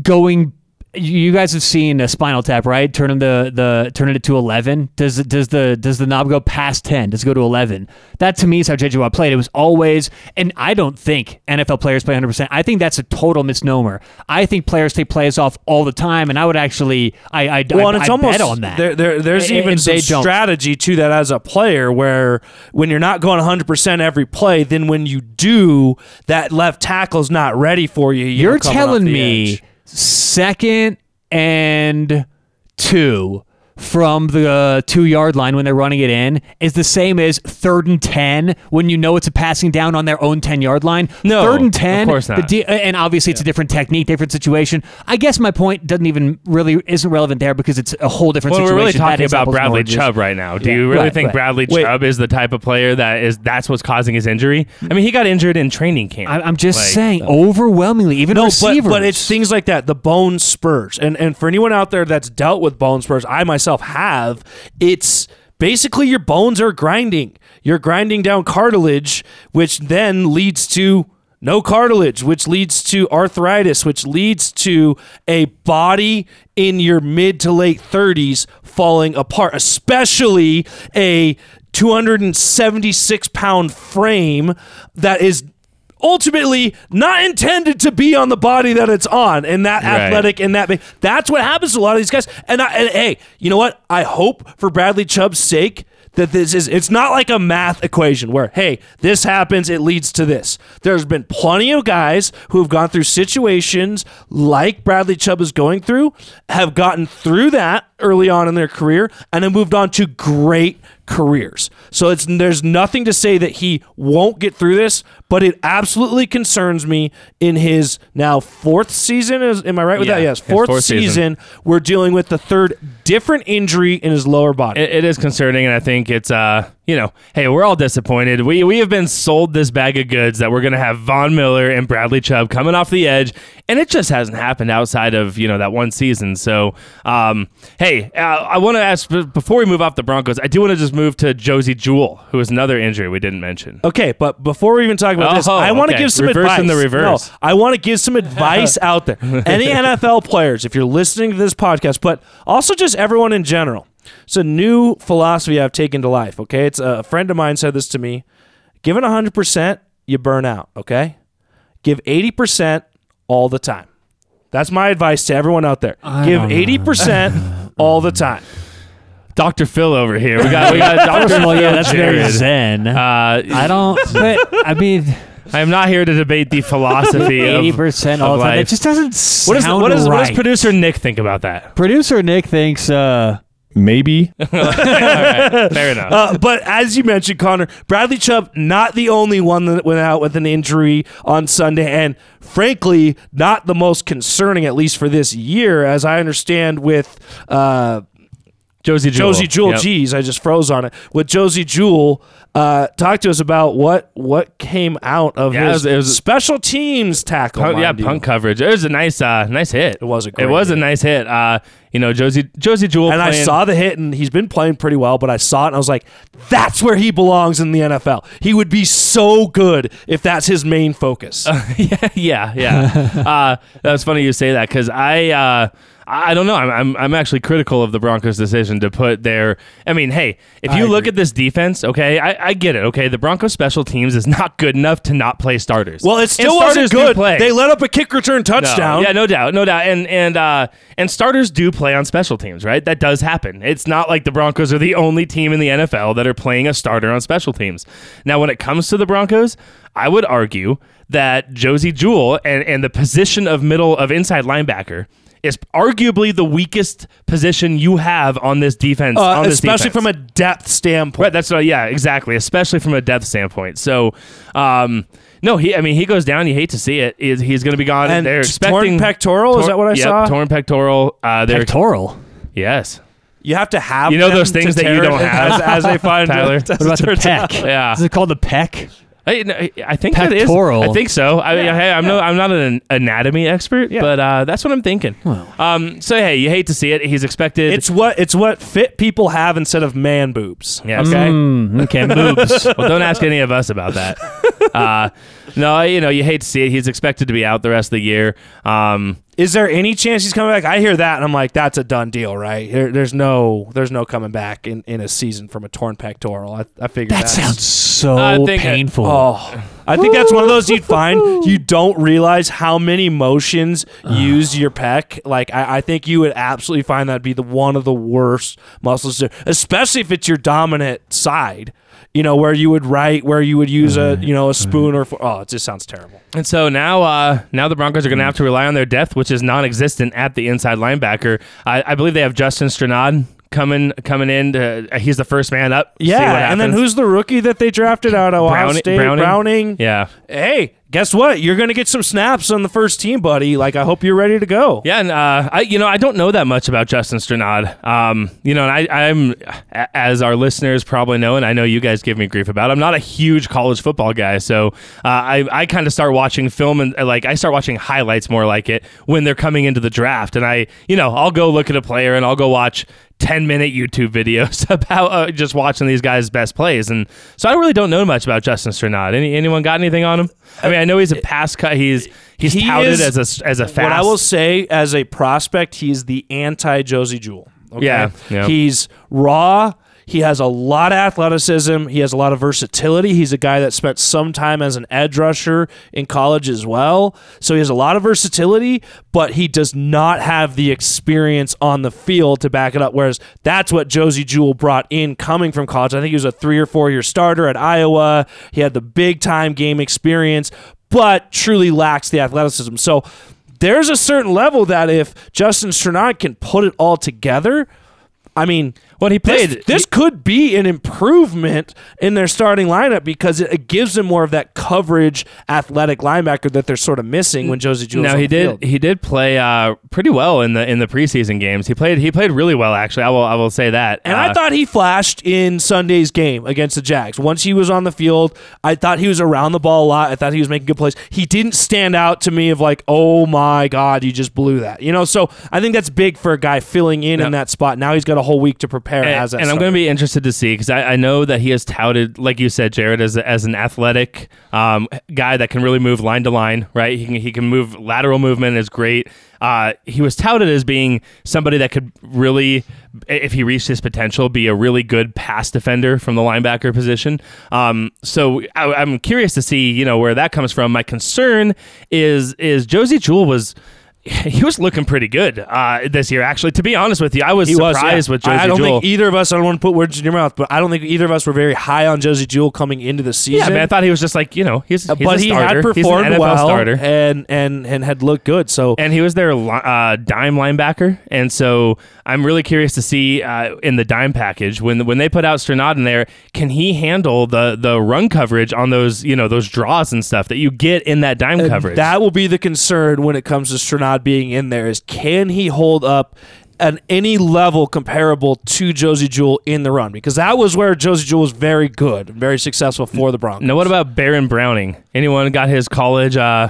going you guys have seen a spinal tap, right? Turning the the turning it to 11. Does it- does the does the knob go past 10? Does it go to 11? That to me is how JJ Watt played. It was always and I don't think NFL players play 100%. I think that's a total misnomer. I think players take plays off all the time and I would actually I I, well, I, and it's I almost bet on that. There, there, there's And- even and some they don't. strategy to that as a player, where when you're not going 100 percent every play, then when you do, that left tackle's not ready for you. you you're telling me edge. Second and two from the uh, two yard line when they're running it in is the same as third and 10 when you know it's a passing down on their own 10 yard line? No, Third and of 10. course the not. D- and obviously it's a different technique, different situation. I guess my point doesn't even really isn't relevant there because it's a whole different Well, we're situation. really talking about Bradley. Chubb right now. Do Yeah, you really right, think right. Bradley Wait. Chubb is the type of player that is that's what's causing his injury? I mean, he got injured in training camp. I, I'm just Like, saying, overwhelmingly, even No, receivers. but, but it's things like that. The bone spurs, and and for anyone out there that's dealt with bone spurs, I myself have. It's basically your bones are grinding. You're grinding down cartilage, which then leads to no cartilage, which leads to arthritis, which leads to a body in your mid to late 30s falling apart, especially a 276 pound frame that is ultimately not intended to be on the body that it's on and that Right. athletic and that. That's what happens to a lot of these guys. And, I, and hey, you know what? I hope for Bradley Chubb's sake that this is it's not like a math equation where hey this happens it leads to this there's been plenty of guys who have gone through situations like bradley chubb is going through have gotten through that early on in their career and have moved on to great careers so it's there's nothing to say that he won't get through this but it absolutely concerns me in his now fourth season is am i right with Yeah, that yes fourth, fourth season. season we're dealing with the third different injury in his lower body it, it is concerning, and I think it's uh, you know, hey, we're all disappointed. We we have been sold this bag of goods that we're gonna have Von Miller and Bradley Chubb coming off the edge, and it just hasn't happened outside of you know that one season. So, um, hey, uh, I want to ask before we move off the Broncos, I do want to just move to Josey Jewell, who is another injury we didn't mention. Okay, but before we even talk about this, Oh, I want to okay. give some Reversing advice. the reverse. No, I want to give some advice out there. Any NFL players, if you're listening to this podcast, but also just everyone in general. It's a new philosophy I've taken to life. Okay, it's uh, a friend of mine said this to me. Given 100, percent you burn out. Okay, give 80 percent all the time. That's my advice to everyone out there. give 80 percent all the time. Doctor Phil over here. We got we got Doctor First of all, yeah, Phil that's very zen. Uh, I don't. But I mean, I am not here to debate the philosophy eighty of percent of all the time. It just doesn't sound What is what is what does producer Nick think about that? Producer Nick thinks. uh Maybe. All right, fair enough. Uh, but as you mentioned, Connor, Bradley Chubb, not the only one that went out with an injury on Sunday, and frankly, not the most concerning, at least for this year, as I understand with uh, Josey Jewell. Josey Jewell. Yep. Geez, I just froze on it. With Josey Jewell, uh, talk to us about what what came out of Yeah, it his was- it was- special teams tackle. Punt, yeah, you. punt coverage. It was a nice, uh, nice hit. It was a It was a nice hit. Uh, you know, Josey Josey Jewell. And I saw the hit, and he's been playing pretty well. But I saw it, and I was like, "That's where he belongs in the NFL. He would be so good if that's his main focus." yeah, yeah, yeah. uh, that was funny you say that because I, uh, I don't know. I'm, I'm, I'm actually critical of the Broncos' decision to put their. I mean, hey, if you look at this defense, okay, I, I get it. Okay, the Broncos' special teams is not good enough to not play starters. well, it still wasn't good. play. They let up a kick return No, touchdown. Yeah, no doubt, no doubt. And and uh, and starters do play on special teams, right? That does happen. It's not like the Broncos are the only team in the NFL that are playing a starter on special teams. Now, when it comes to the Broncos, I would argue that Josey Jewell and and the position of middle of inside linebacker is arguably the weakest position you have on this defense. Uh, on this especially defense. from a depth standpoint. Right, that's what, yeah, exactly. Especially from a depth standpoint. So, um, no, he. I mean, he goes down. You hate to see it. He's, he's going to be gone. And they're expecting torn pectoral? Is that what I yep, saw? Torn pectoral. Uh, they're pectoral. yes. You have to have You know those things that you don't have, as, as they find Tyler? it. What about the peck? Yeah. Is it called the peck? I, I think that is. Pectoral. I think so. I mean, hey, I'm no, I'm not an anatomy expert, Yeah. but uh, that's what I'm thinking. Well, Um, so hey, you hate to see it. He's expected. It's what it's what fit people have instead of man boobs. Yes. Okay. Mm, okay, boobs. well, don't ask any of us about that. Uh, no, you know, you hate to see it. He's expected to be out the rest of the year. Um, Is there any chance he's coming back? I hear that, and I'm like, that's a done deal, right? There, there's no, there's no coming back in, in a season from a torn pectoral. I, I figured That that's- sounds so I think it- painful. Oh, I think that's one of those you'd find you don't realize how many motions use your pec. Like I, I think you would absolutely find that be the one of the worst muscles, to, especially if it's your dominant side. You know where you would write, where you would use a you know a spoon or oh, it just sounds terrible. And so now, uh, now the Broncos are going to have to rely on their depth, which is non-existent at the inside linebacker. I, I believe they have Justin Strnad coming coming in. To, uh, he's the first man up. See what Yeah, and then who's the rookie that they drafted out of Ohio Browning- State? Browning? Browning. Yeah, Hey, guess what? You're going to get some snaps on the first team, buddy. Like I hope you're ready to go. yeah, and uh, I, you know, I don't know that much about Justin Strnad. Um, you know, and I, I'm, as our listeners probably know, and I know you guys give me grief about. I'm not a huge college football guy, so uh, I, I kind of start watching film and like I start watching highlights more like it when they're coming into the draft, and I, you know, I'll go look at a player and I'll go watch. 10 minute YouTube videos about uh, just watching these guys' best plays. And so I really don't know much about Justin Strnad. Any, anyone got anything on him? I mean, I know he's a pass cut. He's he's He touted is- as a, as a fast. What I will say as a prospect, he's the anti Josey Jewell. Okay? Yeah, yeah. He's raw. He has a lot of athleticism. He has a lot of versatility. He's a guy that spent some time as an edge rusher in college as well. So he has a lot of versatility, but he does not have the experience on the field to back it up. Whereas that's what Josey Jewell brought in coming from college. I think he was a three or four year starter at Iowa. He had the big time game experience, but truly lacks the athleticism. So there's a certain level that if Justin Strnad can put it all together, I mean, Well, he this, played. this could be an improvement in their starting lineup because it, it gives them more of that coverage, athletic linebacker that they're sort of missing when Josey Jewell's No, he did. field. He did play uh, pretty well in the in the preseason games. He played. He played really well, actually. I will. I will say that. And Uh, I thought he flashed in Sunday's game against the Jags. Once he was on the field, I thought he was around the ball a lot. I thought he was making good plays. He didn't stand out to me of like, oh my God, you just blew that. You know, so I think that's big for a guy filling in in that spot. Now he's got a whole week to prepare and, as and I'm going to be interested to see because I, I know that he has touted, like you said, Jared, as, as an athletic um, guy that can really move line to line. Right? He can he can move lateral movement is great. Uh, he was touted as being somebody that could really, if he reached his potential, be a really good pass defender from the linebacker position. Um, so I, I'm curious to see, you know, where that comes from. My concern is is Josey Jewell was. He was looking pretty good uh, this year, actually. To be honest with you, I was He was, surprised yeah. with Josey I I don't Jewell. think either of us. I don't want to put words in your mouth, but I don't think either of us were very high on Josey Jewell coming into the season. Yeah, man, I thought he was just like you know he's, he's but a he had performed well starter, and and and had looked good. So and he was their uh, dime linebacker. And so I'm really curious to see uh, in the dime package when when they put out Strnad in there, can he handle the the run coverage on those you know those draws and stuff that you get in that dime And coverage? That will be the concern when it comes to Being in there is can he hold up at any level comparable to Josey Jewell in the run? Because that was where Josey Jewell was very good, very successful for the Broncos. now, what about Baron Browning? Anyone got his college uh,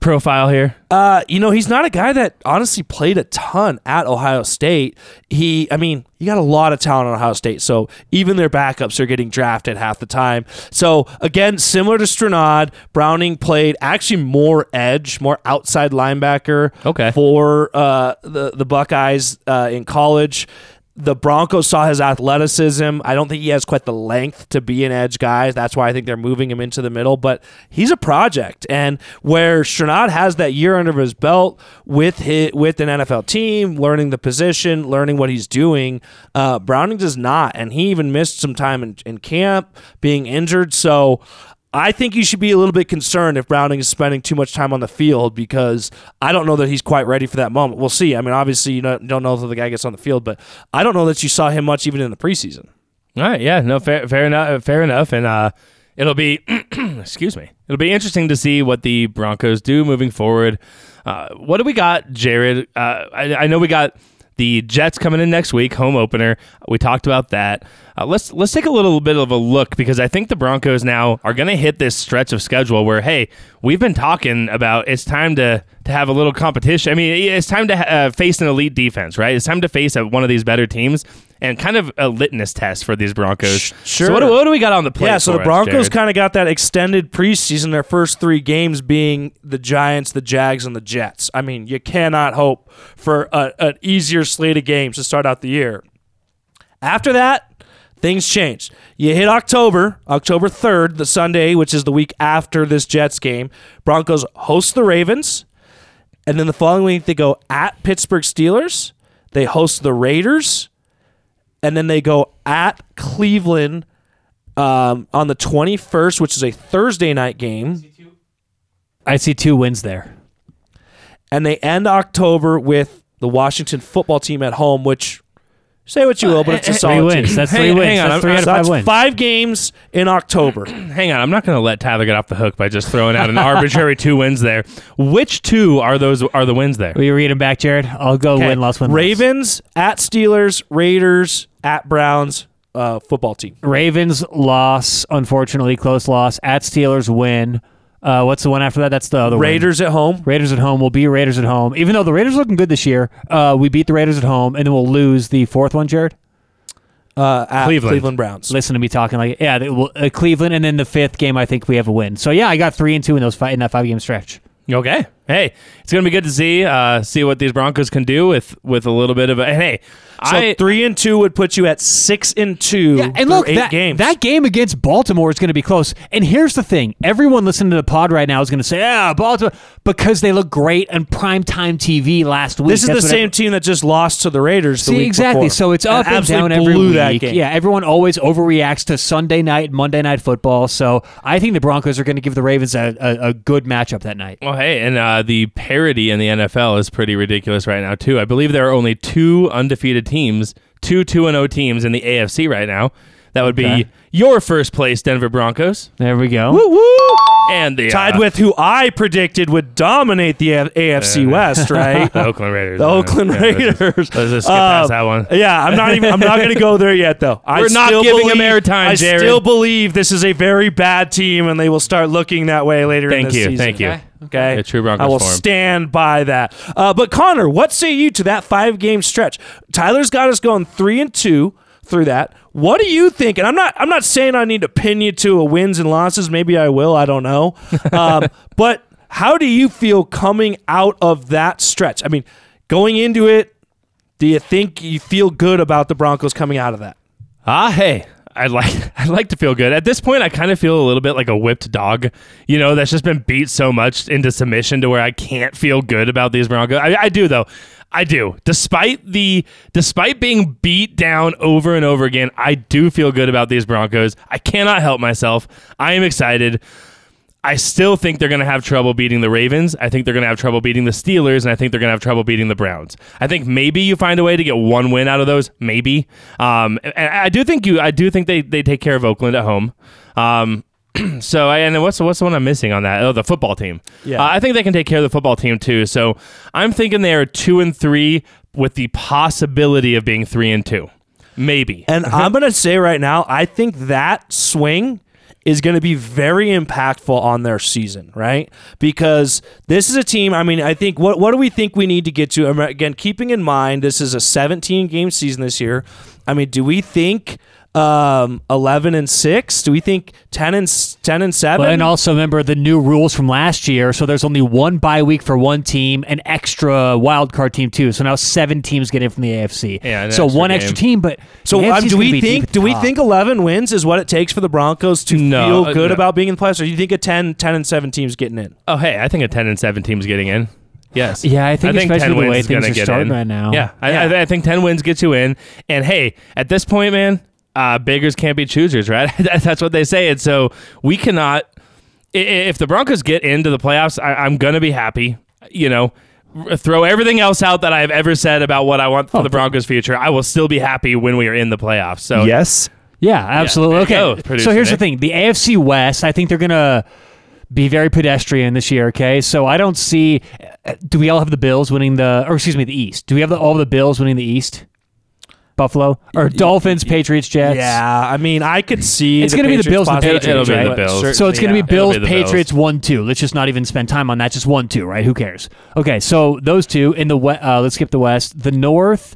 profile here? Uh, you know, he's not a guy that honestly played a ton at Ohio State. He, I mean, you got a lot of talent at Ohio State, so even their backups are getting drafted half the time. So again, similar to Strnad, Browning played actually more edge, more outside linebacker. Okay. For uh, the the Buckeyes uh, in college. The Broncos saw his athleticism. I don't think he has quite the length to be an edge guy. That's why I think they're moving him into the middle. But he's a project, and where Strnad has that year under his belt with his, with an NFL team, learning the position, learning what he's doing, uh, Browning does not, and he even missed some time in, in camp, being injured. So I think you should be a little bit concerned if Browning is spending too much time on the field because I don't know that he's quite ready for that moment. We'll see. I mean, obviously, you don't, know if the guy gets on the field, but I don't know that you saw him much even in the preseason. All right, yeah, no, fair, fair enough, fair enough, and uh, it'll be, excuse me, it'll be interesting to see what the Broncos do moving forward. Uh, what do we got, Jared? Uh, I, I know we got the Jets coming in next week, home opener. We talked about that. Uh, let's let's take a little bit of a look because I think the Broncos now are going to hit this stretch of schedule where hey, we've been talking about it's time to to have a little competition. I mean, it's time to uh, face an elite defense, right? It's time to face a, one of these better teams and kind of a litmus test for these Broncos. Sure. So what, do- what do we got on the plate? Yeah, so the Broncos kind of got that extended preseason, their first three games being the Giants, the Jags, and the Jets. I mean, you cannot hope for a, an easier slate of games to start out the year. After that, things changed. You hit October, October 3rd, the Sunday, which is the week after this Jets game. Broncos host the Ravens. And then the following week, they go at Pittsburgh Steelers. They host the Raiders. And then they go at Cleveland um, on the 21st, which is a Thursday night game. I see two wins there. And they end October with the Washington football team at home, which say what you will, but it's a Three solid wins. team. That's Hang- three wins. hang on, That's I'm- three out of So five that's wins. five games in October. Hang on, I'm not going to let Tyler get off the hook by just throwing out an arbitrary two wins there. Which two are those? Are the wins there? Will you read them back, Jared? I'll go Okay. win, loss, win, loss. Ravens at Steelers, Raiders at Browns, uh, football team. Ravens loss, unfortunately, close loss. At Steelers win. Uh, what's the one after that? That's the other win. Raiders at home. Raiders at home. We'll beat Raiders at home. Even though the Raiders are looking good this year, uh, we beat the Raiders at home, and then we'll lose the fourth one, Jared. Uh, at Cleveland. Cleveland, Browns. Listen to me talking like yeah, they will, uh, Cleveland, and then the fifth game I think we have a win. So yeah, I got three and two in those five, in that five game stretch. Okay. Hey, it's gonna be good to see uh, see what these Broncos can do with with a little bit of a. Hey, So I three and two would put you at six and two. Yeah, and look, eight that, games. that game against Baltimore is going to be close. And here's the thing: everyone listening to the pod right now is going to say, "Yeah, Baltimore," because they look great on primetime TV last week. this is That's the same every- team that just lost to the Raiders. The See week exactly. before. So it's up and, absolutely down every blew week. That game. Yeah, everyone always overreacts to Sunday night, Monday night football. So I think the Broncos are going to give the Ravens a, a, a good matchup that night. Well, hey, and uh, Uh, the parity in the NFL is pretty ridiculous right now too. I believe there are only two undefeated teams, two two and zero teams in the AFC right now. That would Okay. be your first place Denver Broncos There we go. Woo woo! and the Tied uh, with who I predicted would dominate the A- AFC West, right? the Oakland Raiders. the Uh, Oakland yeah, let's just- Raiders. Let's just skip past Um, that one. Yeah, I'm not even. I'm not going to go there yet, though. I We're not still giving them believe- airtime, I Jared. still believe this is a very bad team, and they will start looking that way later. in Thank this you, season. thank you. Okay. Okay, Yeah, true Broncos I will form. stand by that. Uh, but Connor, what say you to that five game stretch? Tyler's got us going three and two through that. What do you think? And I'm not. I'm not saying I need to pin you to a wins and losses. Maybe I will. I don't know. Um, but how do you feel coming out of that stretch? I mean, going into it, do you think you feel good about the Broncos coming out of that? Ah, hey. I'd like I'd like to feel good. At this point, I kind of feel a little bit like a whipped dog, you know, that's just been beat so much into submission to where I can't feel good about these Broncos. I, I do though. I do. Despite the despite being beat down over and over again, I do feel good about these Broncos. I cannot help myself. I am excited. I still think they're going to have trouble beating the Ravens. I think they're going to have trouble beating the Steelers, and I think they're going to have trouble beating the Browns. I think maybe you find a way to get one win out of those, maybe. Um, and I do think you. I do think they, they take care of Oakland at home. Um, so I, and then what's what's the one I'm missing on that? Oh, the football team. Yeah. Uh, I think they can take care of the football team too. So I'm thinking they are two and three with the possibility of being three and two, maybe. And I'm going to say right now, I think that swing is going to be very impactful on their season, right? Because this is a team. I mean, I think what what do we think we need to get to? Again, keeping in mind this is a 17 game season this year. I mean, do we think um, 11 and six? Do we think 10 and 10 and seven? But, and also remember the new rules from last year. So there's only one bye week for one team, an extra wild card team too. So now seven teams get in from the AFC. Yeah, so extra one game. extra team, but so um, do we think deep do we top. think 11 wins is what it takes for the Broncos to No, feel uh, good no. about being in the playoffs, or do you think a 10, 10 and seven teams getting in? Oh, hey, I think a 10 and 7 team's getting in. Yes. Yeah, I think especially 10 the way wins things are get starting in. right now. Yeah, I, Yeah. I, I think 10 wins gets you in. And hey, at this point, man, uh, beggars can't be choosers, right? That's what they say. And so we cannot, if the Broncos get into the playoffs, I, I'm going to be happy. You know, throw everything else out that I've ever said about what I want for Oh, the Broncos' future. I will still be happy when we are in the playoffs. So yes. Yeah, absolutely. you okay. go, so here's the thing: the AFC West. I think they're gonna be very pedestrian this year. Okay, so I don't see. uh, Do we all have the Bills winning the, or excuse me, the East? Do we have the, all the Bills winning the East? Buffalo or Dolphins, Patriots, Jets. Yeah, I mean, I could see It's gonna be the Bills and possibly Patriots, taking right? it, but Bills. certainly, So it's going to yeah. be Bills, It'll be the Patriots, one, two. Let's just not even spend time on that. Just one, two, right? Who cares? Okay, so those two in the we- uh, let's skip the West. The North,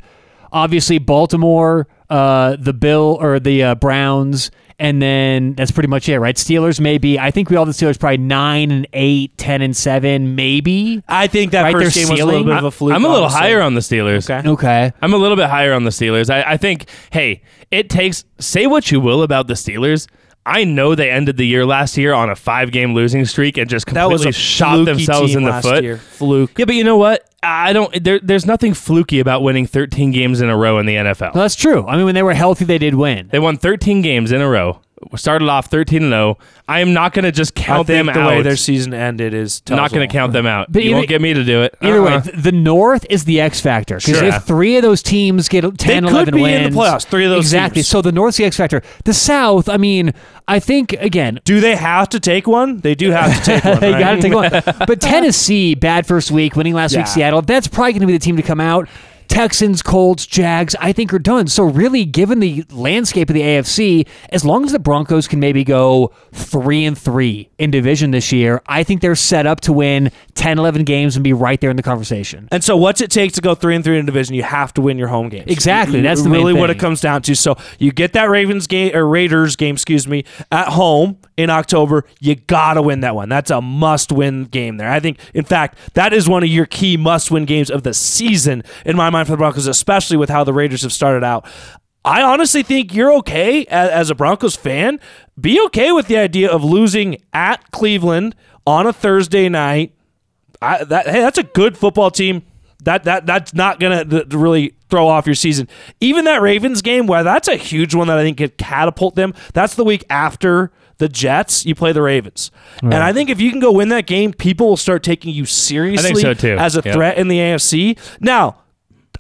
obviously Baltimore, uh, the Bill or the uh, Browns, and then that's pretty much it, right? Steelers maybe. I think we all the Steelers probably nine and eight, 10 and seven, maybe. I think that Right, first their game was a little bit of a fluke. I'm a little honestly. higher on the Steelers. Okay. Okay. I'm a little bit higher on the Steelers. I, I think, hey, it takes, say what you will about the Steelers. I know they ended the year last year on a five game losing streak and just That was completely shot themselves in the foot. Year. Fluke. Yeah, but you know what? I don't, there, there's nothing fluky about winning 13 games in a row in the NFL. Well, that's true. I mean, when they were healthy, they did win. They won 13 games in a row. Started off 13 and 0. I am not going to just I count think them the out. way their season ended is I'm not going to count them out. But you either- won't get me to do it. Either way, Uh-uh. th- the North is the X factor because Sure. if three of those teams get 10, could 11 be wins, in the playoffs, three of those exactly. teams. So the North's the X factor. The South, I mean, I think again, Do they have to take one? They do have to take one. they right? got to take one. But Tennessee, bad first week, winning last Yeah. week, Seattle. That's probably going to be the team to come out. Texans, Colts, Jags, I think are done. So really, given the landscape of the AFC, as long as the Broncos can maybe go three and three in division this year, I think they're set up to win 10, 11 games and be right there in the conversation. And so, what's it take to go three and three in division? You have to win your home games. Exactly. You- That's really what it comes down to. So you get that Ravens game or Raiders game, excuse me, at home in October. You gotta win that one. That's a must-win game there. I think, in fact, that is one of your key must-win games of the season in my mind for the Broncos, especially with how the Raiders have started out. I honestly think you're okay as, a Broncos fan. Be okay with the idea of losing at Cleveland on a Thursday night. I, that hey, that's a good football team. That that that's not gonna th- really throw off your season. Even that Ravens game, where that's a huge one that I think could catapult them. That's the week after the Jets. You play the Ravens, and I think if you can go win that game, people will start taking you seriously so, as a Yep. threat in the AFC. Now.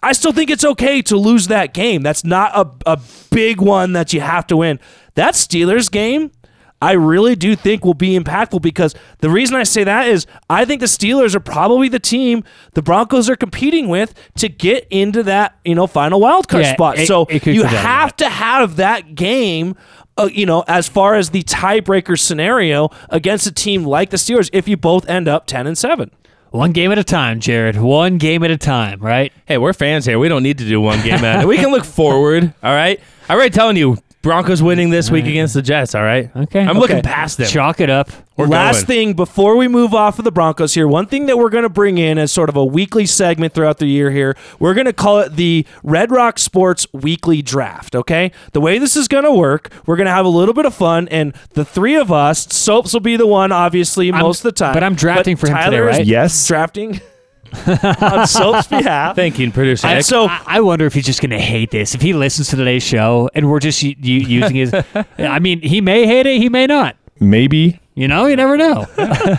I still think it's okay to lose that game. That's not a, a big one that you have to win. That Steelers game, I really do think will be impactful because the reason I say that is I think the Steelers are probably the team the Broncos are competing with to get into that you know final wild card Yeah, spot. it- so it you have to have that game. Uh, you know, as far as the tiebreaker scenario against a team like the Steelers, if you both end up ten and seven. One game at a time, Jared. One game at a time, right? Hey, we're fans here. We don't need to do one game at it. We can look forward. All right. I'm already telling you, Broncos winning this week against the Jets. All right. Okay. I'm Okay. looking past them. Chalk it up. We're Last going. thing before we move off of the Broncos here, one thing that we're going to bring in as sort of a weekly segment throughout the year here, we're going to call it the Red Rock Sports Weekly Draft. Okay, the way this is going to work, we're going to have a little bit of fun, and the three of us, Soaps will be the one, obviously, most of the time. but I'm drafting for him today, Tyler is right? Yes. drafting on Soap's behalf. Thinking producer. And Nick. so I, I wonder if he's just going to hate this. If he listens to today's show and we're just u- u- using his. I mean, he may hate it, he may not. Maybe. You know, you never know.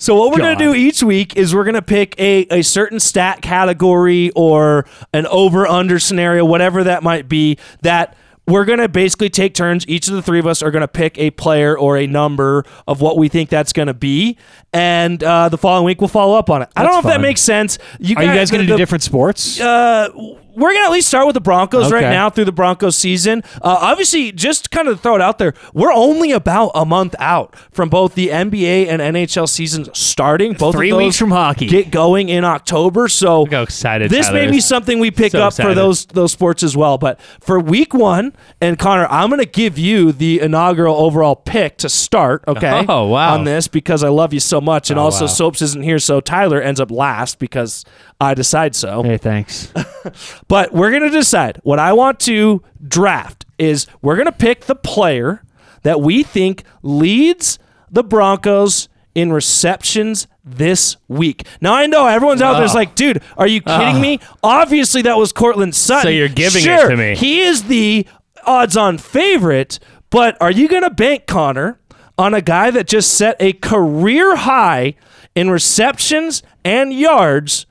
So what we're going to do each week is we're going to pick a, a certain stat category or an over under scenario, whatever that might be, that we're going to basically take turns. Each of the three of us are going to pick a player or a number of what we think that's going to be. And uh, the following week we'll follow up on it. I don't know if that makes sense. You guys, Are you guys going to do different sports? uh, we're gonna at least start with the Broncos right now through the Broncos season. Uh, obviously, just kind of throw it out there. We're only about a month out from both the NBA and NHL seasons starting. Both Three of those weeks from hockey. get going in October. So excited this Tyler may be something we pick So up for those those sports as well. But for week one, and Connor, I'm gonna give you the inaugural overall pick to start. Okay. Oh, wow. On this because I love you so much, and Oh, also wow. Soaps isn't here, so Tyler ends up last because I decide so. hey, thanks. But we're going to decide. What I want to draft is we're going to pick the player that we think leads the Broncos in receptions this week. Now I know everyone's out there's Oh. like, dude, are you ah. kidding me? Obviously that was Courtland Sutton. So you're giving it to me. He is the odds-on favorite, but are you going to bank Connor on a guy that just set a career high in receptions and yards?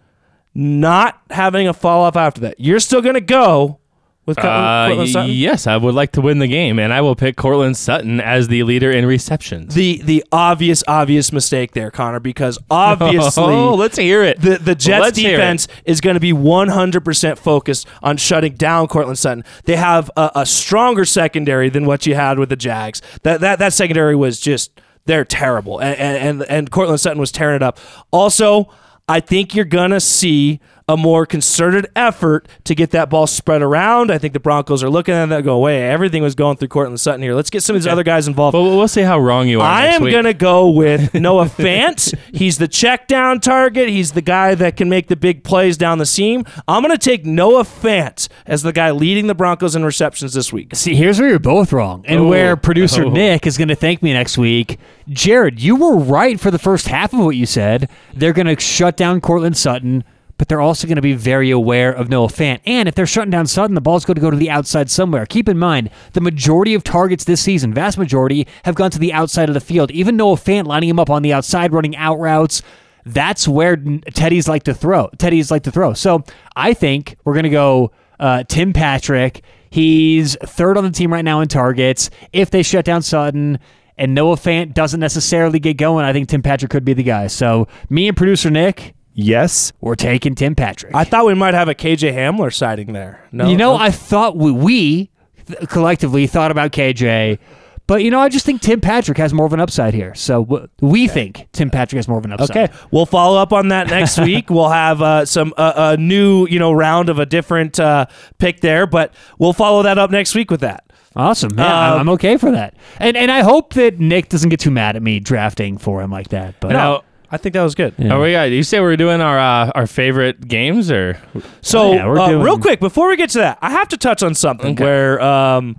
Not having a fall off after that. You're still going to go with Cor- Uh, Sutton? yes, I would like to win the game, and I will pick Courtland Sutton as the leader in receptions. The the obvious obvious mistake there, Connor, because obviously oh, let's hear it. the the Jets Let's defense is going to be 100% focused on shutting down Courtland Sutton. They have a, a stronger secondary than what you had with the Jags. That that that secondary was just they're terrible, and and and, and Courtland Sutton was tearing it up. Also, I think you're gonna see a more concerted effort to get that ball spread around. I think the Broncos are looking at that, go, wait, everything was going through Courtland Sutton here. Let's get some of these other guys involved. But we'll see how wrong you are. I next am week. going to go with Noah Fant. He's the check down target. He's the guy that can make the big plays down the seam. I'm going to take Noah Fant as the guy leading the Broncos in receptions this week. See, here's where you're both wrong, and Oh. where producer Oh. Nick is going to thank me next week. Jared, you were right for the first half of what you said. They're going to shut down Courtland Sutton, but they're also going to be very aware of Noah Fant. And if they're shutting down Sutton, the ball's going to go to the outside somewhere. Keep in mind, the majority of targets this season, vast majority, have gone to the outside of the field. Even Noah Fant lining him up on the outside, running out routes. That's where Teddy's like to throw. Teddy's like to throw. So I think we're going to go uh, Tim Patrick. He's third on the team right now in targets. If they shut down Sutton and Noah Fant doesn't necessarily get going, I think Tim Patrick could be the guy. So me and producer Nick, yes. We're taking Tim Patrick. I thought we might have a KJ Hamler sighting there. No, you know, no? I thought we, we th- collectively thought about KJ, but you know, I just think Tim Patrick has more of an upside here. So w- we think Tim Patrick has more of an upside. Okay, we'll follow up on that next week. We'll have uh, some uh, a new you know round of a different uh, pick there, but we'll follow that up next week with that. Awesome. Yeah, I'm- Uh, I'm okay for that. And and I hope that Nick doesn't get too mad at me drafting for him like that. But Now, I think that was good. Yeah. are we, uh, you say we're doing our uh, our favorite games or So, Yeah, we're uh, doing- real quick before we get to that, I have to touch on something Okay. where, um,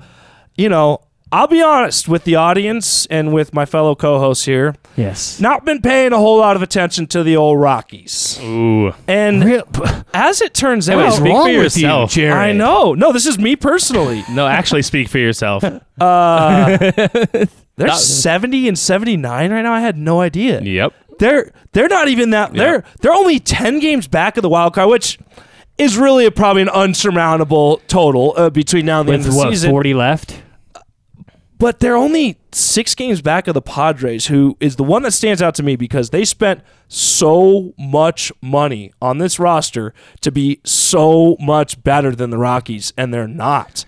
you know, I'll be honest with the audience and with my fellow co-hosts here. yes. Not been paying a whole lot of attention to the old Rockies, ooh? and Real, as it turns out, what's speak wrong for with you, yourself. Jared? I know. No, this is me personally. No, actually, speak for yourself. Uh, they're seventy and seventy nine right now. I had no idea. yep. They're they're not even that. They're they're only ten games back of the wild card, which is really a, probably an unsurmountable total uh, between now and the end of the what, season. 40 left? But they're only six games back of the Padres, who is the one that stands out to me because they spent so much money on this roster to be so much better than the Rockies, and they're not.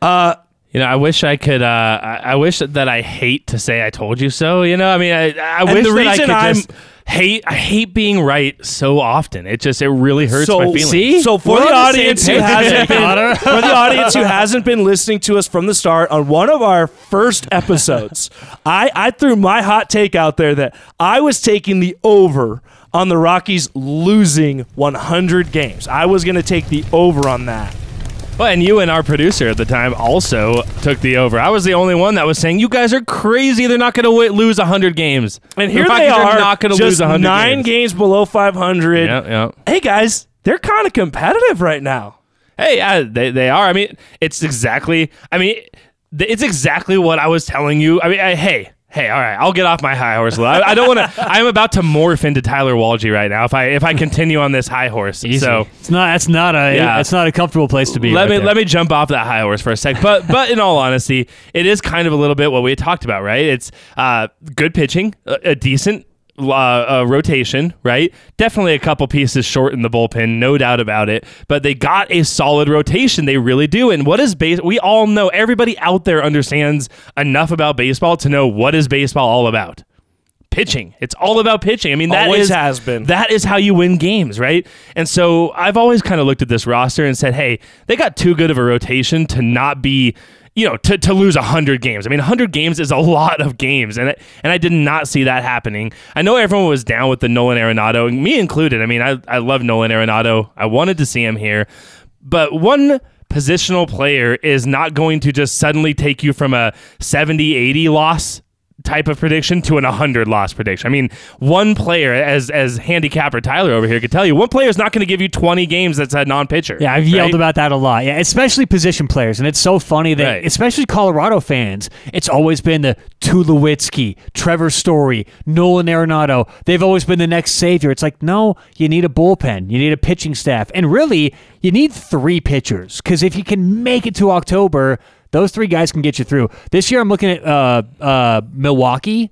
Uh, You know, I wish I could. Uh, I, I wish that I hate to say I told you so. You know, I mean, I, I And wish the that I could I'm- just hate. I hate being right so often. It just it really hurts so my feelings. see? So for We're the on the audience who hasn't been, for the audience who hasn't been listening to us from the start on one of our first episodes, I I threw my hot take out there that I was taking the over on the Rockies losing 100 games. I was going to take the over on that. Well, and you and our producer at the time also took the over. I was the only one that was saying you guys are crazy. They're not going to w- lose hundred games. And here Rockies they are, not going to lose hundred nine games. games below 500. Yeah, yeah. Hey guys, they're kind of competitive right now. Hey, yeah, they they are. I mean, it's exactly. I mean, it's exactly what I was telling you. I mean, I, hey, hey, all right, I'll get off my high horse. I, I don't want to. I'm about to morph into Tyler Walgie right now. If I if I continue on this high horse, Easy. so it's not. That's not a. Yeah. It's not a comfortable place to be. let right me there. let me jump off that high horse for a sec. But but in all honesty, it is kind of a little bit what we talked about, right? It's uh, good pitching, a, a decent. Uh, uh, rotation, right? Definitely a couple pieces short in the bullpen, no doubt about it. But they got a solid rotation. They really do. And what is base? We all know. Everybody out there understands enough about baseball to know what is baseball all about. Pitching. It's all about pitching. I mean, that Always is- has been. that is how you win games, right? And so I've always kind of looked at this roster and said, hey, they got too good of a rotation to not be, you know, to, to lose 100 games. I mean, 100 games is a lot of games, and, it, and I did not see that happening. I know everyone was down with the Nolan Arenado, me included. I mean, I, I love Nolan Arenado. I wanted to see him here. But one positional player is not going to just suddenly take you from a 70 80 loss type of prediction to an 100 loss prediction. I mean, one player, as as handicapper Tyler over here could tell you, one player is not going to give you 20 games that's a non pitcher. Yeah, I've yelled about that a lot. Yeah, especially position players, and it's so funny that, Right. especially Colorado fans, it's always been the Tulowitzki, Trevor Story, Nolan Arenado. They've always been the next savior. It's like, no, you need a bullpen, you need a pitching staff, and really, you need three pitchers because if you can make it to October, those three guys can get you through. This year, I'm looking at uh, uh, Milwaukee.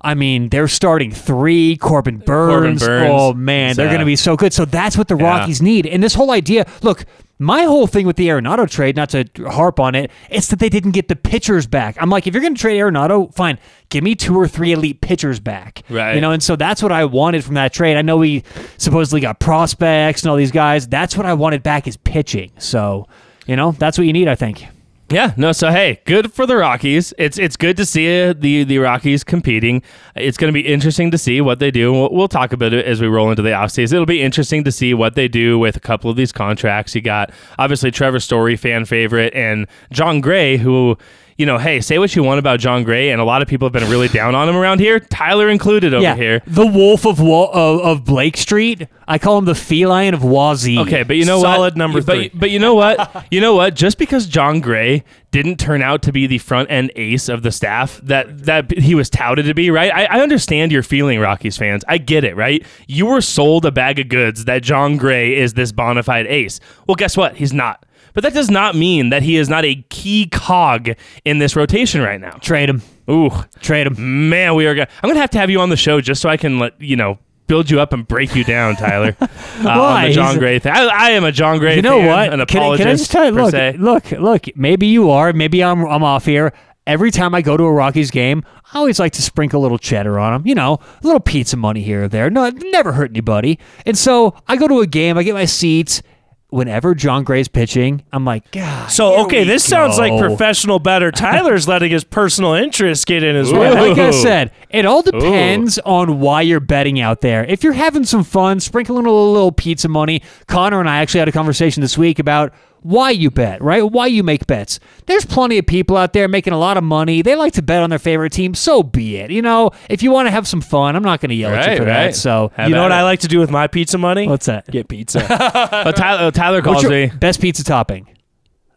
I mean, they're starting three. Corbin Burnes. Burnes Oh man, is, they're going to be so good. So that's what the Rockies need. And this whole idea, look, my whole thing with the Arenado trade, not to harp on it, it's that they didn't get the pitchers back. I'm like, if you're going to trade Arenado, fine, give me two or three elite pitchers back. Right. You know, and so that's what I wanted from that trade. I know we supposedly got prospects and all these guys. That's what I wanted back is pitching. So, you know, that's what you need, I think. Yeah, no. So hey, good for the Rockies. It's it's good to see uh, the the Rockies competing. It's going to be interesting to see what they do. We'll, we'll talk about it as we roll into the offseason. It'll be interesting to see what they do with a couple of these contracts. You got obviously Trevor Story, fan favorite, and Jon Gray, who. You know, hey, say what you want about Jon Gray, and a lot of people have been really down on him around here. Tyler included over yeah, here. the wolf of, Wa- of of Blake Street. I call him the feline of Wazee. Okay, but you know what? Solid number but, three. But you know what? you know what? Just because Jon Gray didn't turn out to be the front end ace of the staff that that he was touted to be, right? I, I understand your feeling, Rockies fans. I get it, right? You were sold a bag of goods that Jon Gray is this bona fide ace. Well, guess what? He's not. But that does not mean that he is not a key cog in this rotation right now. Trade him. Ooh, Trade him. man, we are gonna. I'm gonna have to have you on the show just so I can let you know build you up and break you down, Tyler. Uh, Why? the Jon He's a- Gray thing. I, I am a Jon Gray thing. You know fan, what? An Can apologist can I just tell you? Look, se. look, look. Maybe you are. Maybe I'm. I'm off here. Every time I go to a Rockies game, I always like to sprinkle a little cheddar on them. You know, a little pizza money here or there. No, it never hurt anybody. And so I go to a game. I get my seats. Whenever Jon Gray's pitching, I'm like, God. So okay, this sounds like professional better. Tyler's letting his personal interest get in as Ooh. well. Like I said, it all depends on why you're betting out there. If you're having some fun, sprinkling a little pizza money. Connor and I actually had a conversation this week about why you bet, right? Why you make bets. There's plenty of people out there making a lot of money. They like to bet on their favorite team. So be it. You know, if you want to have some fun, I'm not going to yell at you for right. that. So, Have You know what it. I like to do with my pizza money? what's that? Get pizza. Tyler, uh, Tyler What's calls your me. best pizza topping?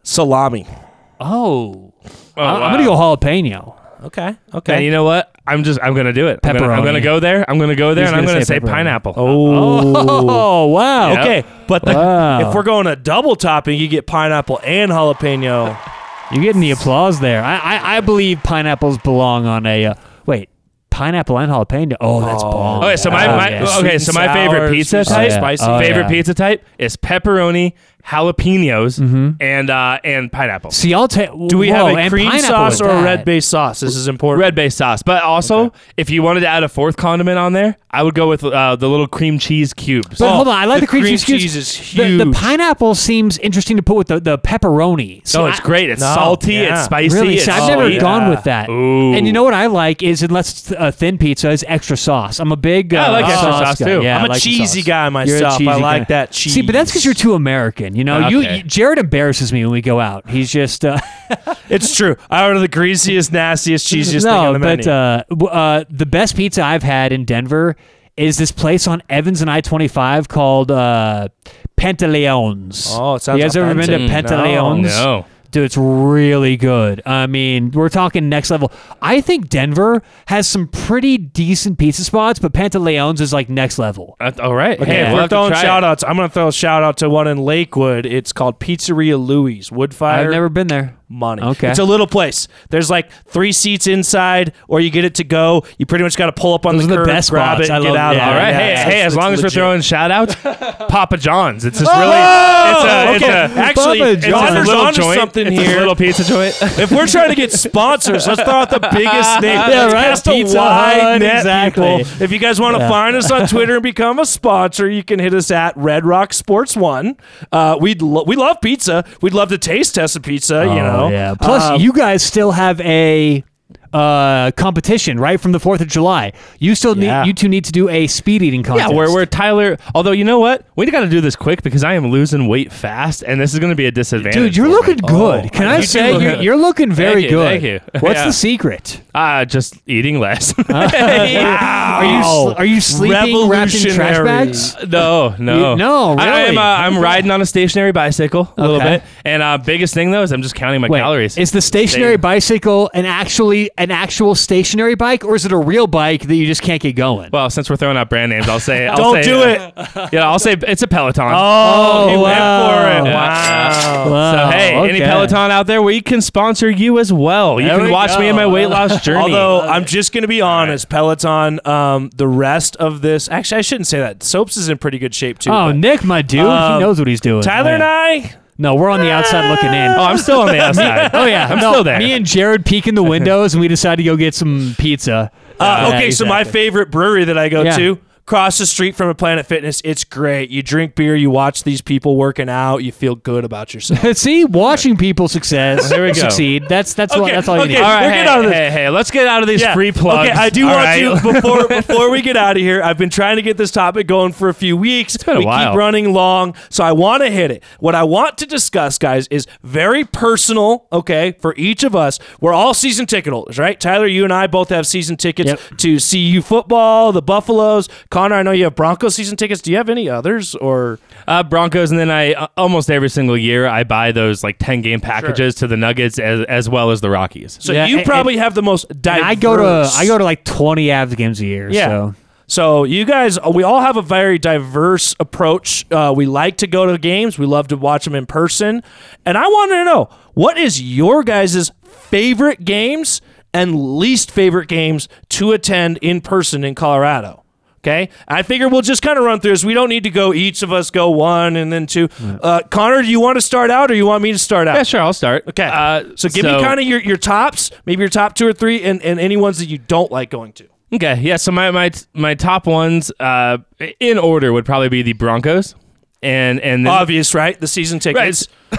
Salami. Oh, Oh, I- I'm wow. going to go jalapeno. Okay. Okay. And you know what? I'm just I'm gonna do it. I'm gonna, I'm gonna go there. I'm gonna go there, He's and I'm gonna gonna say say, pineapple. oh. Oh, wow. Yeah. Okay, but the, Wow. if we're going a double topping, you get pineapple and jalapeno. You're getting the applause there. I, I, I believe pineapples belong on a. Uh, wait, pineapple and jalapeno. Oh, that's Oh. bomb. Okay, so my, Oh, my yeah. Okay, so my sour, favorite pizza type, and spicy. Oh, favorite yeah. pizza type is pepperoni, jalapenos, and uh, and pineapple. See, I'll take. Do we have a cream sauce or a red base? based sauce? This is important. Red based sauce, but also if you wanted to add a fourth condiment on there, I would go with uh, the little cream cheese cubes. But Oh, hold on, I like the, the cream, cream cheese. cubes. cheese is The, the pineapple seems interesting to put with the, the pepperoni. So no, it's I- great. It's No, salty. yeah. It's spicy. Really, it's See, I've sweet. never yeah. gone with that. Ooh. And you know what I like is unless it's a thin pizza, is extra sauce. I'm a big. Yeah, I uh, like extra sauce, guy. too. Yeah, I'm a like cheesy guy You're myself. I like guy. that cheese. See, but that's because you're too American. You know, you, Okay. you Jared embarrasses me when we go out. He's just. Uh, It's true. I order the greasiest, nastiest, cheesiest thing no, on the but uh, uh, the best pizza I've had in Denver is this place on Evans and I twenty five called uh, Pantaleones. Oh, it sounds You guys ever been to authentic. Pantaleones? No. Dude, it's really good. I mean, we're talking next level. I think Denver has some pretty decent pizza spots, but Pantaleones is like next level. Uh, all right. Okay, Hey, if we'll we're throwing try it. shout outs, I'm going to throw a shout out to one in Lakewood. It's called Pizzeria Louie's. Woodfire. I've never been there. Money. Okay. It's a little place. There's like three seats inside, or you get it to go. You pretty much got to pull up on Those the curb, best grab spots. it, I get love- out. yeah, of All Yeah, hey, it's- hey, as it's long as we're legit. throwing shout outs, Papa John's. It's just Oh, really. It's a, it's okay. a, Actually, Papa it's John's. a it's a little joint. something it's here. a little pizza joint. if we're trying to get sponsors, let's throw out the biggest name. Yeah, right. Cast a Pizza wide Hut, net, exactly. people. If you guys want to find us on Twitter and become a sponsor, you can hit us at Red Rock Sports One. Uh, we'd lo- we love pizza. We'd love to taste test a pizza. you know. Yeah. Plus, Um, you guys still have a uh, competition right from the Fourth of July. You still Yeah. need you two need to do a speed eating contest. Yeah, where where Tyler. Although you know what, we got to do this quick because I am losing weight fast, and this is going to be a disadvantage. Dude, you're looking me. good. Oh, Can I say look you're, you're looking very Thank you, good? thank you. What's Yeah. the secret? Ah, just eating less. wow. Are you sl- are you sleeping wrapped in trash bags? no, no, You- no, I, really? am uh, I'm riding on a stationary bicycle a little bit, and uh, biggest thing though is I'm just counting my Wait, calories. is the stationary Same. bicycle an actually an actual stationary bike, or is it a real bike that you just can't get going? well, since we're throwing out brand names, I'll say. I'll Don't say, do uh, it. Yeah, I'll say it's a Peloton. Oh, he wow. went for it. Yeah. Wow. Wow, So hey, any. Peloton out there, we can sponsor you as well. You There can we watch me go. in my weight loss journey. Although I'm just going to be honest, Peloton, um, the rest of this, actually, I shouldn't say that. Soaps is in pretty good shape too. Oh, but Nick, my dude, Um, he knows what he's doing. Tyler Oh, and. I, No, we're on the outside looking in. oh, I'm still on the outside. Oh yeah, I'm No, still there. Me and Jared peek in the windows, and we decide to go get some pizza. uh, Yeah, okay, so my favorite brewery that I go Yeah. to, across the street from a Planet Fitness, it's great. You drink beer, you watch these people working out, you feel good about yourself. See, watching people success, There we go. succeed. That's that's what Okay, that's all you okay. need. All right, We're hey, getting out of this. hey, hey, let's get out of these free plugs. Okay, I do All want right? to before before we get out of here. I've been trying to get this topic going for a few weeks. It's been a we while. keep running long, so I want to hit it. What I want to discuss, guys, is very personal. Okay, for each of us, we're all season ticket holders, right? Tyler, you and I both have season tickets Yep. to CU football, the Buffaloes. Connor, I know you have Broncos season tickets. Do you have any others or? Uh, Broncos, and then I uh, almost every single year I buy those like ten game packages to the Nuggets as as well as the Rockies. So Yeah, you and- probably have the most diverse. I go to I go to like twenty Avs games a year. Yeah. So. So you guys, we all have a very diverse approach. Uh, we like to go to games. We love to watch them in person. And I wanted to know what is your guys' favorite games and least favorite games to attend in person in Colorado. Okay, I figure we'll just kind of run through this. We don't need to go. Each of us go one and then two. Uh, Connor, do you want to start out, or you want me to start out? Yeah, sure. I'll start. Okay. Uh, so give me kind of your, your tops, maybe your top two or three, and, and any ones that you don't like going to. Okay, yeah. So my my my top ones, uh, in order, would probably be the Broncos, and and then, Obvious, right? The season tickets.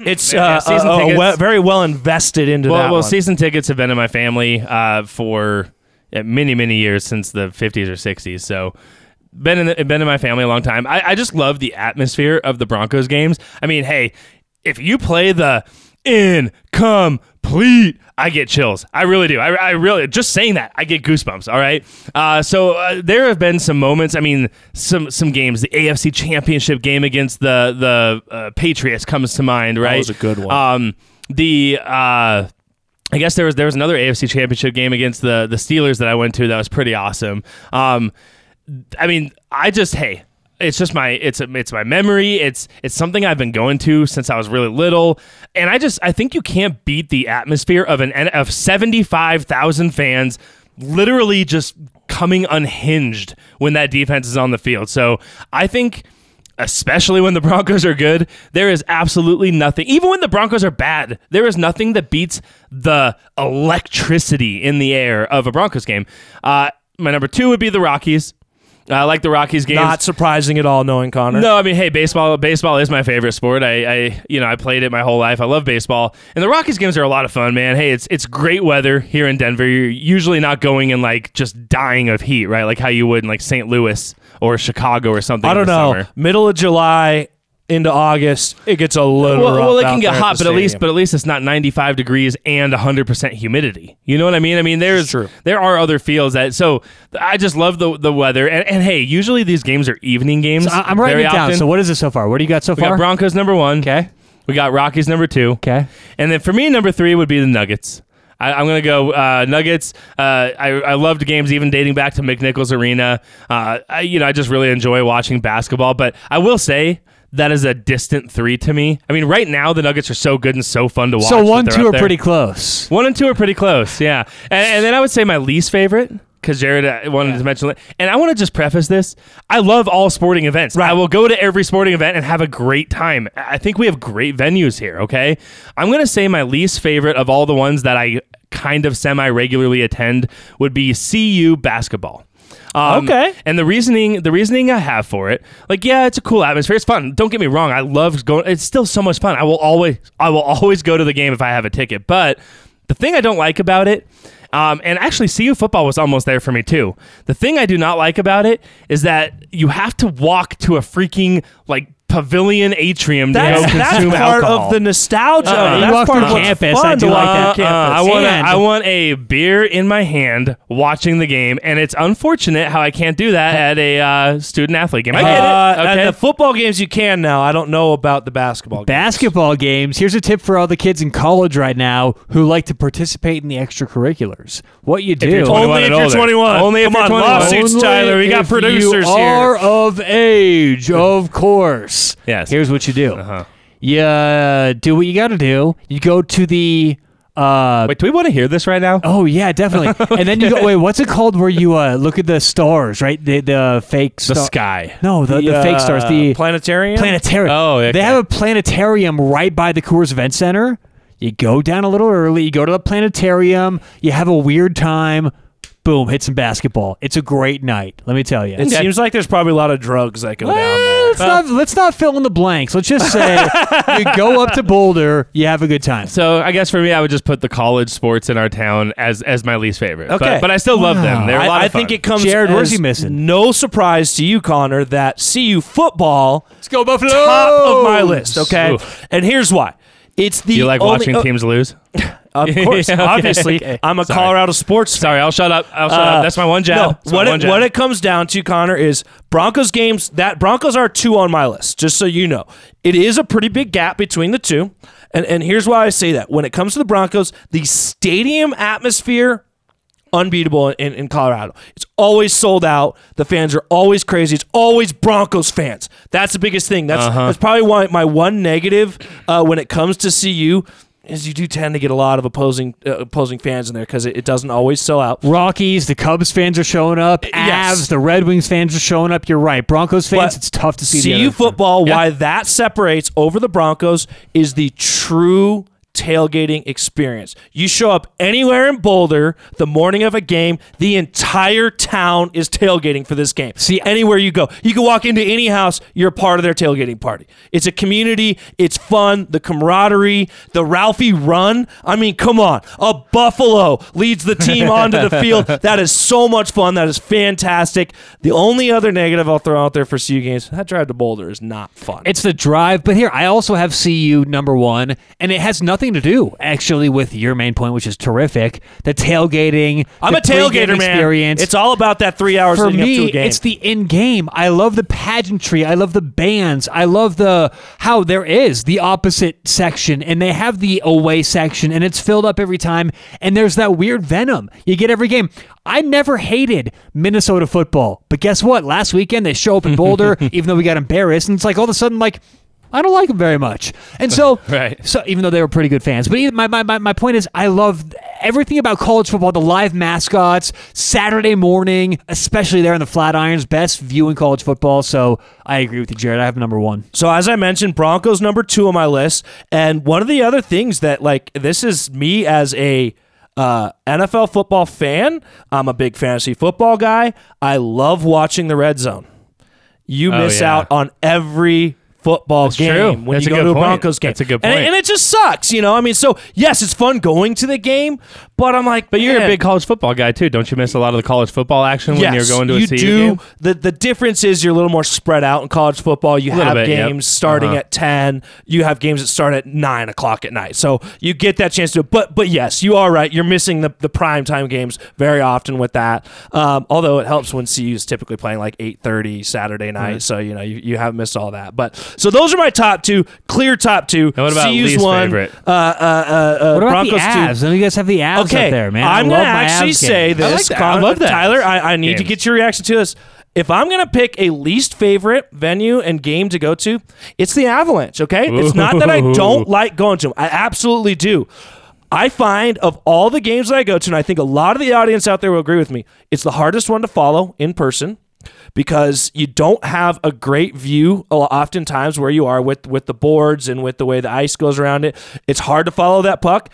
It's uh, season uh, uh, tickets. very well invested into well, that well, one. season tickets have been in my family uh, for many many years since the 50s or 60s. So been in the, been in my family a long time. I, I just love the atmosphere of the Broncos games. I mean, hey, if you play the incomplete, I get chills. I really do. I, I really just saying that I get goosebumps. All right. Uh, so uh, there have been some moments. I mean, some some games. The AFC Championship game against the the uh, Patriots comes to mind. Right. That was a good one. Um, the uh, I guess there was there was another AFC Championship game against the the Steelers that I went to that was pretty awesome. Um, I mean, I just hey, it's just my it's it's my memory. It's it's something I've been going to since I was really little, and I just I think you can't beat the atmosphere of an of seventy five thousand fans, literally just coming unhinged when that defense is on the field. So I think. Especially when the Broncos are good, there is absolutely nothing. Even when the Broncos are bad, there is nothing that beats the electricity in the air of a Broncos game. Uh, my number two would be the Rockies. I like the Rockies games. Not surprising at all, knowing Connor. No, I mean, hey, baseball. Baseball is my favorite sport. I, I, you know, I played it my whole life. I love baseball, and the Rockies games are a lot of fun, man. Hey, it's it's great weather here in Denver. You're usually not going and like just dying of heat, right? Like how you would in like St. Louis or Chicago or something. I don't the know. summer. Middle of July into August, it gets a little Well, well, it can get hot, but at least, but at least it's not 95 degrees and 100 percent humidity. You know what I mean? I mean, there's true. there are other fields that. So I just love the the weather, and, and hey, usually these games are evening games. I- I'm writing it down. often. So what is it so far? What do you got so we got far? Broncos number one. Okay. We got Rockies number two. Okay. And then for me, number three would be the Nuggets. I, I'm going to go uh, Nuggets. Uh, I, I loved games even dating back to McNichols Arena. Uh, I, you know, I just really enjoy watching basketball. But I will say that is a distant three to me. I mean, right now the Nuggets are so good and so fun to watch. So one, two are there. pretty close. One and two are pretty close, yeah. And, and then I would say my least favorite because Jared uh, wanted to mention it. And I want to just preface this: I love all sporting events. Right. I will go to every sporting event and have a great time. I think we have great venues here. Okay, I'm gonna say my least favorite of all the ones that I kind of semi regularly attend would be CU basketball. Um, Okay. And the reasoning, the reasoning I have for it, like, yeah, it's a cool atmosphere. It's fun. Don't get me wrong. I love going. It's still so much fun. I will always, I will always go to the game if I have a ticket. But the thing I don't like about it, um, and actually, CU football was almost there for me too. The thing I do not like about it is that you have to walk to a freaking like pavilion atrium to That's, go that's consume part alcohol. of the nostalgia. You That's walk part through of what's campus, fun I do to like that. through Uh, campus. I want And- I want a beer in my hand watching the game, and it's unfortunate how I can't do that at a uh, student athlete game. I get Uh, it. At the football games, you can now. I don't know about the basketball games. Basketball games. Here's a tip for all the kids in college right now who like to participate in the extracurriculars. What you do. you're 21 Only if and you're 21. Only if Come you're on, 21. lawsuits, Only Tyler. We got if producers you here. are of age, of course. Yes. Here's what you do. Uh-huh. You uh, do what you got to do. You go to the. Uh, Wait, do we want to hear this right now? Oh yeah, definitely. and then you go. Wait, what's it called? Where you uh, look at the stars, right? The the fake the sky. No, the, the, fake stars. uh, The planetarium. planetarium. Oh, okay. They have a planetarium right by the Coors Event Center. You go down a little early. You go to the planetarium. You have a weird time. Boom, hit some basketball. It's a great night. Let me tell you. It seems like there's probably a lot of drugs that go down there. Let's not let's not fill in the blanks. Let's just say you go up to Boulder, you have a good time. So I guess for me, I would just put the college sports in our town as as my least favorite. Okay. but, but I still love them. They're a lot I, I think it comes Jared, where's he missing? no surprise to you, Connor, that CU football Let's go Buffalo. top of my list. Okay, Oof. and here's why. It's the you like only- watching uh, teams lose. Of course, Okay, obviously, okay. I'm a Sorry. Colorado sports fan. Sorry, I'll shut up. I'll shut Uh, up. That's my one jab. No, what it, jab. what it comes down to, Connor, is Broncos games. That Broncos are two on my list. Just so you know, it is a pretty big gap between the two. And and here's why I say that. When it comes to the Broncos, the stadium atmosphere. Unbeatable in, in Colorado. It's always sold out. The fans are always crazy. It's always Broncos fans. That's the biggest thing. That's Uh-huh. that's probably why my one negative uh, when it comes to CU. Is you do tend to get a lot of opposing uh, opposing fans in there because it, it doesn't always sell out. Rockies, the Cubs fans are showing up. Avs, Yes. the Red Wings fans are showing up. You're right. Broncos fans, But it's tough to see. the CU football, why that separates over the Broncos is the true tailgating experience. You show up anywhere in Boulder the morning of a game, the entire town is tailgating for this game. See- anywhere you go, you can walk into any house, you're part of their tailgating party. It's a community, it's fun, the camaraderie, the Ralphie run. I mean, come on. A Buffalo leads the team onto the field. That is so much fun. That is fantastic. The only other negative I'll throw out there for CU games, that drive to Boulder is not fun. It's the drive, but here I also have CU number one, and it has nothing to do actually with your main point, which is terrific. The tailgating. I'm the a tailgater, man. Experience. It's all about that three hours for leading up to me, a game. it's the in game. I love the pageantry. I love the bands. I love the how there is the opposite section and they have the away section and it's filled up every time. And there's that weird venom you get every game. I never hated Minnesota football, but guess what? Last weekend they show up in Boulder, even though we got embarrassed, and it's like all of a sudden like. I don't like them very much, and so Right. So even though they were pretty good fans, but my, my my my point is, I love everything about college football. The live mascots, Saturday morning, especially there in the Flatirons, best view in college football. So I agree with you, Jared. I have number one. So as I mentioned, Broncos number two on my list, and one of the other things that like this is me as a uh, NFL football fan. I'm a big fantasy football guy. I love watching the red zone. You Oh, miss yeah. out on every football That's game true. when That's you go to a point. Broncos game. That's a good And- point. And, it just sucks, you know. I mean, so yes, it's fun going to the game, but I'm like, But you're a big college football guy too. Don't you miss a lot of the college football action when Yes, you're going to a you CU do. game? The the difference is you're a little more spread out in college football. You have bit, yep. games starting Uh-huh. at ten. You have games that start at nine o'clock at night. So you get that chance to. But but yes, you are right. You're missing the the prime time games very often with that. Um, although it helps when CU is typically playing like eight thirty Saturday night. So you know you, you have missed all that. But so those are my top two, clear top two. And what about CU's least one. favorite? Uh, uh, uh, uh, What about Broncos the two. Avs? And you guys have the Avs Okay, up there, man. I'm gonna love actually say game. this. I like that. I love that. Tyler. I, I need to get your reaction to this. If I'm gonna pick a least favorite venue and game to go to, it's the Avalanche. Okay, it's not that I don't like going to them. I absolutely do. I find of all the games that I go to, and I think a lot of the audience out there will agree with me, it's the hardest one to follow in person because you don't have a great view oftentimes where you are with with the boards and with the way the ice goes around it. It's hard to follow that puck.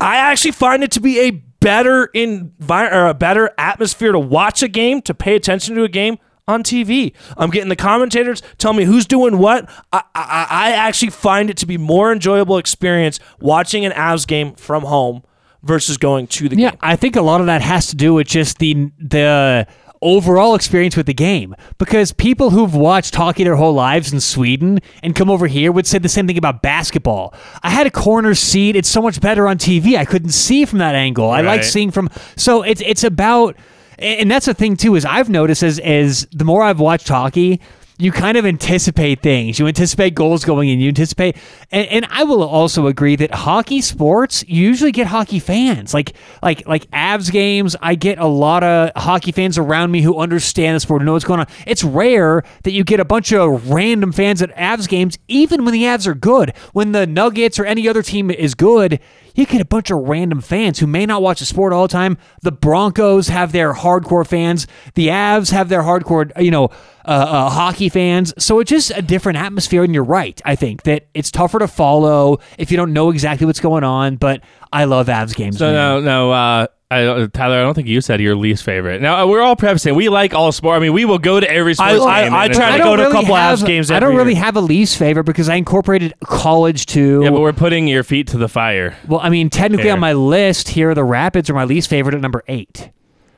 I actually find it to be a better envi- or a better atmosphere to watch a game, to pay attention to a game on TV. I'm getting the commentators tell me who's doing what. I, I, I actually find it to be more enjoyable experience watching an Avs game from home versus going to the Yeah, game. I think a lot of that has to do with just the the overall experience with the game because people who've watched hockey their whole lives in Sweden and come over here would say the same thing about basketball. I had a corner seat. It's so much better on TV. I couldn't see from that angle. I like seeing from so it's it's about and that's the thing too is I've noticed as as the more I've watched hockey you kind of anticipate things. You anticipate goals going in. You anticipate, and, and I will also agree that hockey sports usually get hockey fans. Like like like Avs games, I get a lot of hockey fans around me who understand the sport and know what's going on. It's rare that you get a bunch of random fans at Avs games, even when the Avs are good. When the Nuggets or any other team is good, you get a bunch of random fans who may not watch the sport all the time. The Broncos have their hardcore fans. The Avs have their hardcore, you know, uh, uh, hockey fans. So it's just a different atmosphere. And you're right. I think that it's tougher to follow if you don't know exactly what's going on. But I love Avs games. So man. no, no, uh, I, don't- Tyler, I don't think you said your least favorite. Now uh, we're all prefacing we like all sport. I mean, we will go to every I- sports I- game. I and try to like- go to a couple have, Avs games I don't really year. have a least favorite because I incorporated college too. Yeah, but we're putting your feet to the fire. well, I mean, technically Fair. on my list here, the Rapids are my least favorite at number eight.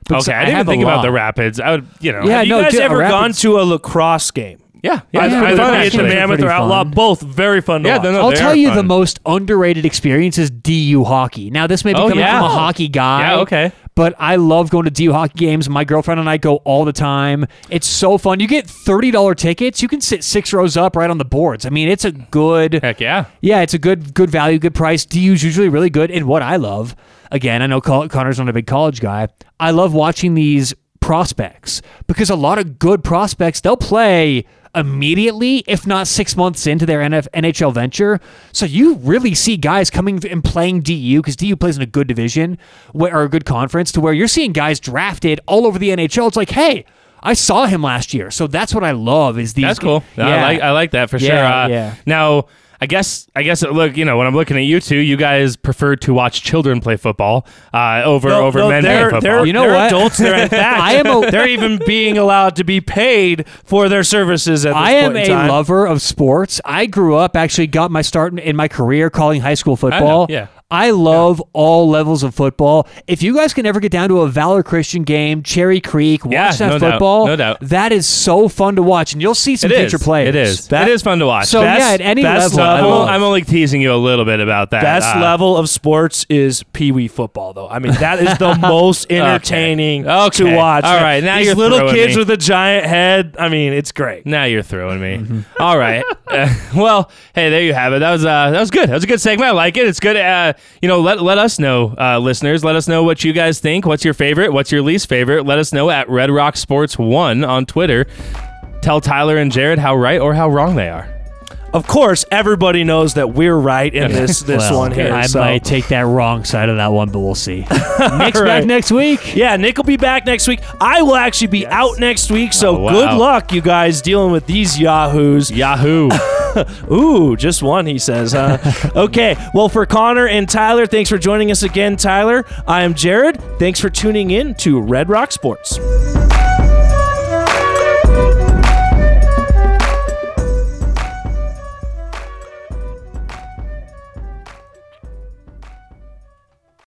Because Okay, I didn't have even think about the Rapids. I would, you know. Yeah, Have you no, guys dude, ever Rapids- gone to a lacrosse game? Yeah, Yeah, yeah. Yeah, either the the Mammoth or Outlaw, fun. both very fun to Yeah, watch. they're not- I'll tell you fun. the most underrated experience is DU hockey. Now, this may be Oh, coming yeah. from a hockey guy. Yeah, okay. But I love going to DU hockey games. My girlfriend and I go all the time. It's so fun. You get $30 tickets. You can sit six rows up right on the boards. I mean, it's a good. Heck yeah. Yeah, it's a good good value, good price. DU's usually really good. And what I love, again, I know Connor's not a big college guy. I love watching these prospects because a lot of good prospects they'll play immediately, if not six months into their NF- NHL venture. So you really see guys coming and playing DU because DU plays in a good division or a good conference to where you're seeing guys drafted all over the NHL. It's like, hey, I saw him last year, so that's what I love. Is these That's cool. No, I Yeah. like I like that for sure. Uh, yeah. Now, I guess I guess look, you know, when I'm looking at you two, you guys prefer to watch children play football uh, over No, over no, men they're, playing they're, football. You know they're what? adults. They're in fact, I am a- they're even being allowed to be paid for their services at this I am point a time. lover of sports. I grew up actually got my start in- in my career calling high school football. yeah. I love all levels of football. If you guys can ever get down to a Valor Christian game, Cherry Creek, watch Yeah, that no doubt. football. No doubt. That is so fun to watch, and you'll see some It future is. players. It is. That- it is fun to watch. So Best- yeah, at any best level, I I'm, level- I'm only teasing you a little bit about that. Best Uh, level of sports is Pee Wee football, though. I mean, that is the most entertaining Okay. to watch. All right, now these you're little throwing kids me. with a giant head. I mean, it's great. Now you're throwing me. Mm-hmm. All right. Uh, well, hey, there you have it. That was uh, that was good. That was a good segment. I like it. It's good. Uh, you know, let let us know, uh, listeners. Let us know what you guys think. What's your favorite? What's your least favorite? Let us know at Red Rock Sports One on Twitter. Tell Tyler and Jared how right or how wrong they are. Of course, everybody knows that we're right in this this Well, one here. I so. might take that wrong side of that one, but we'll see. Nick's back next week. Yeah, Nick will be back next week. I will actually be out next week, so Oh, wow. good luck, you guys, dealing with these yahoos. Yahoo. Ooh, just one, he says, huh? okay, well, for Connor and Tyler, thanks for joining us again, Tyler. I am Jared. Thanks for tuning in to Red Rock Sports.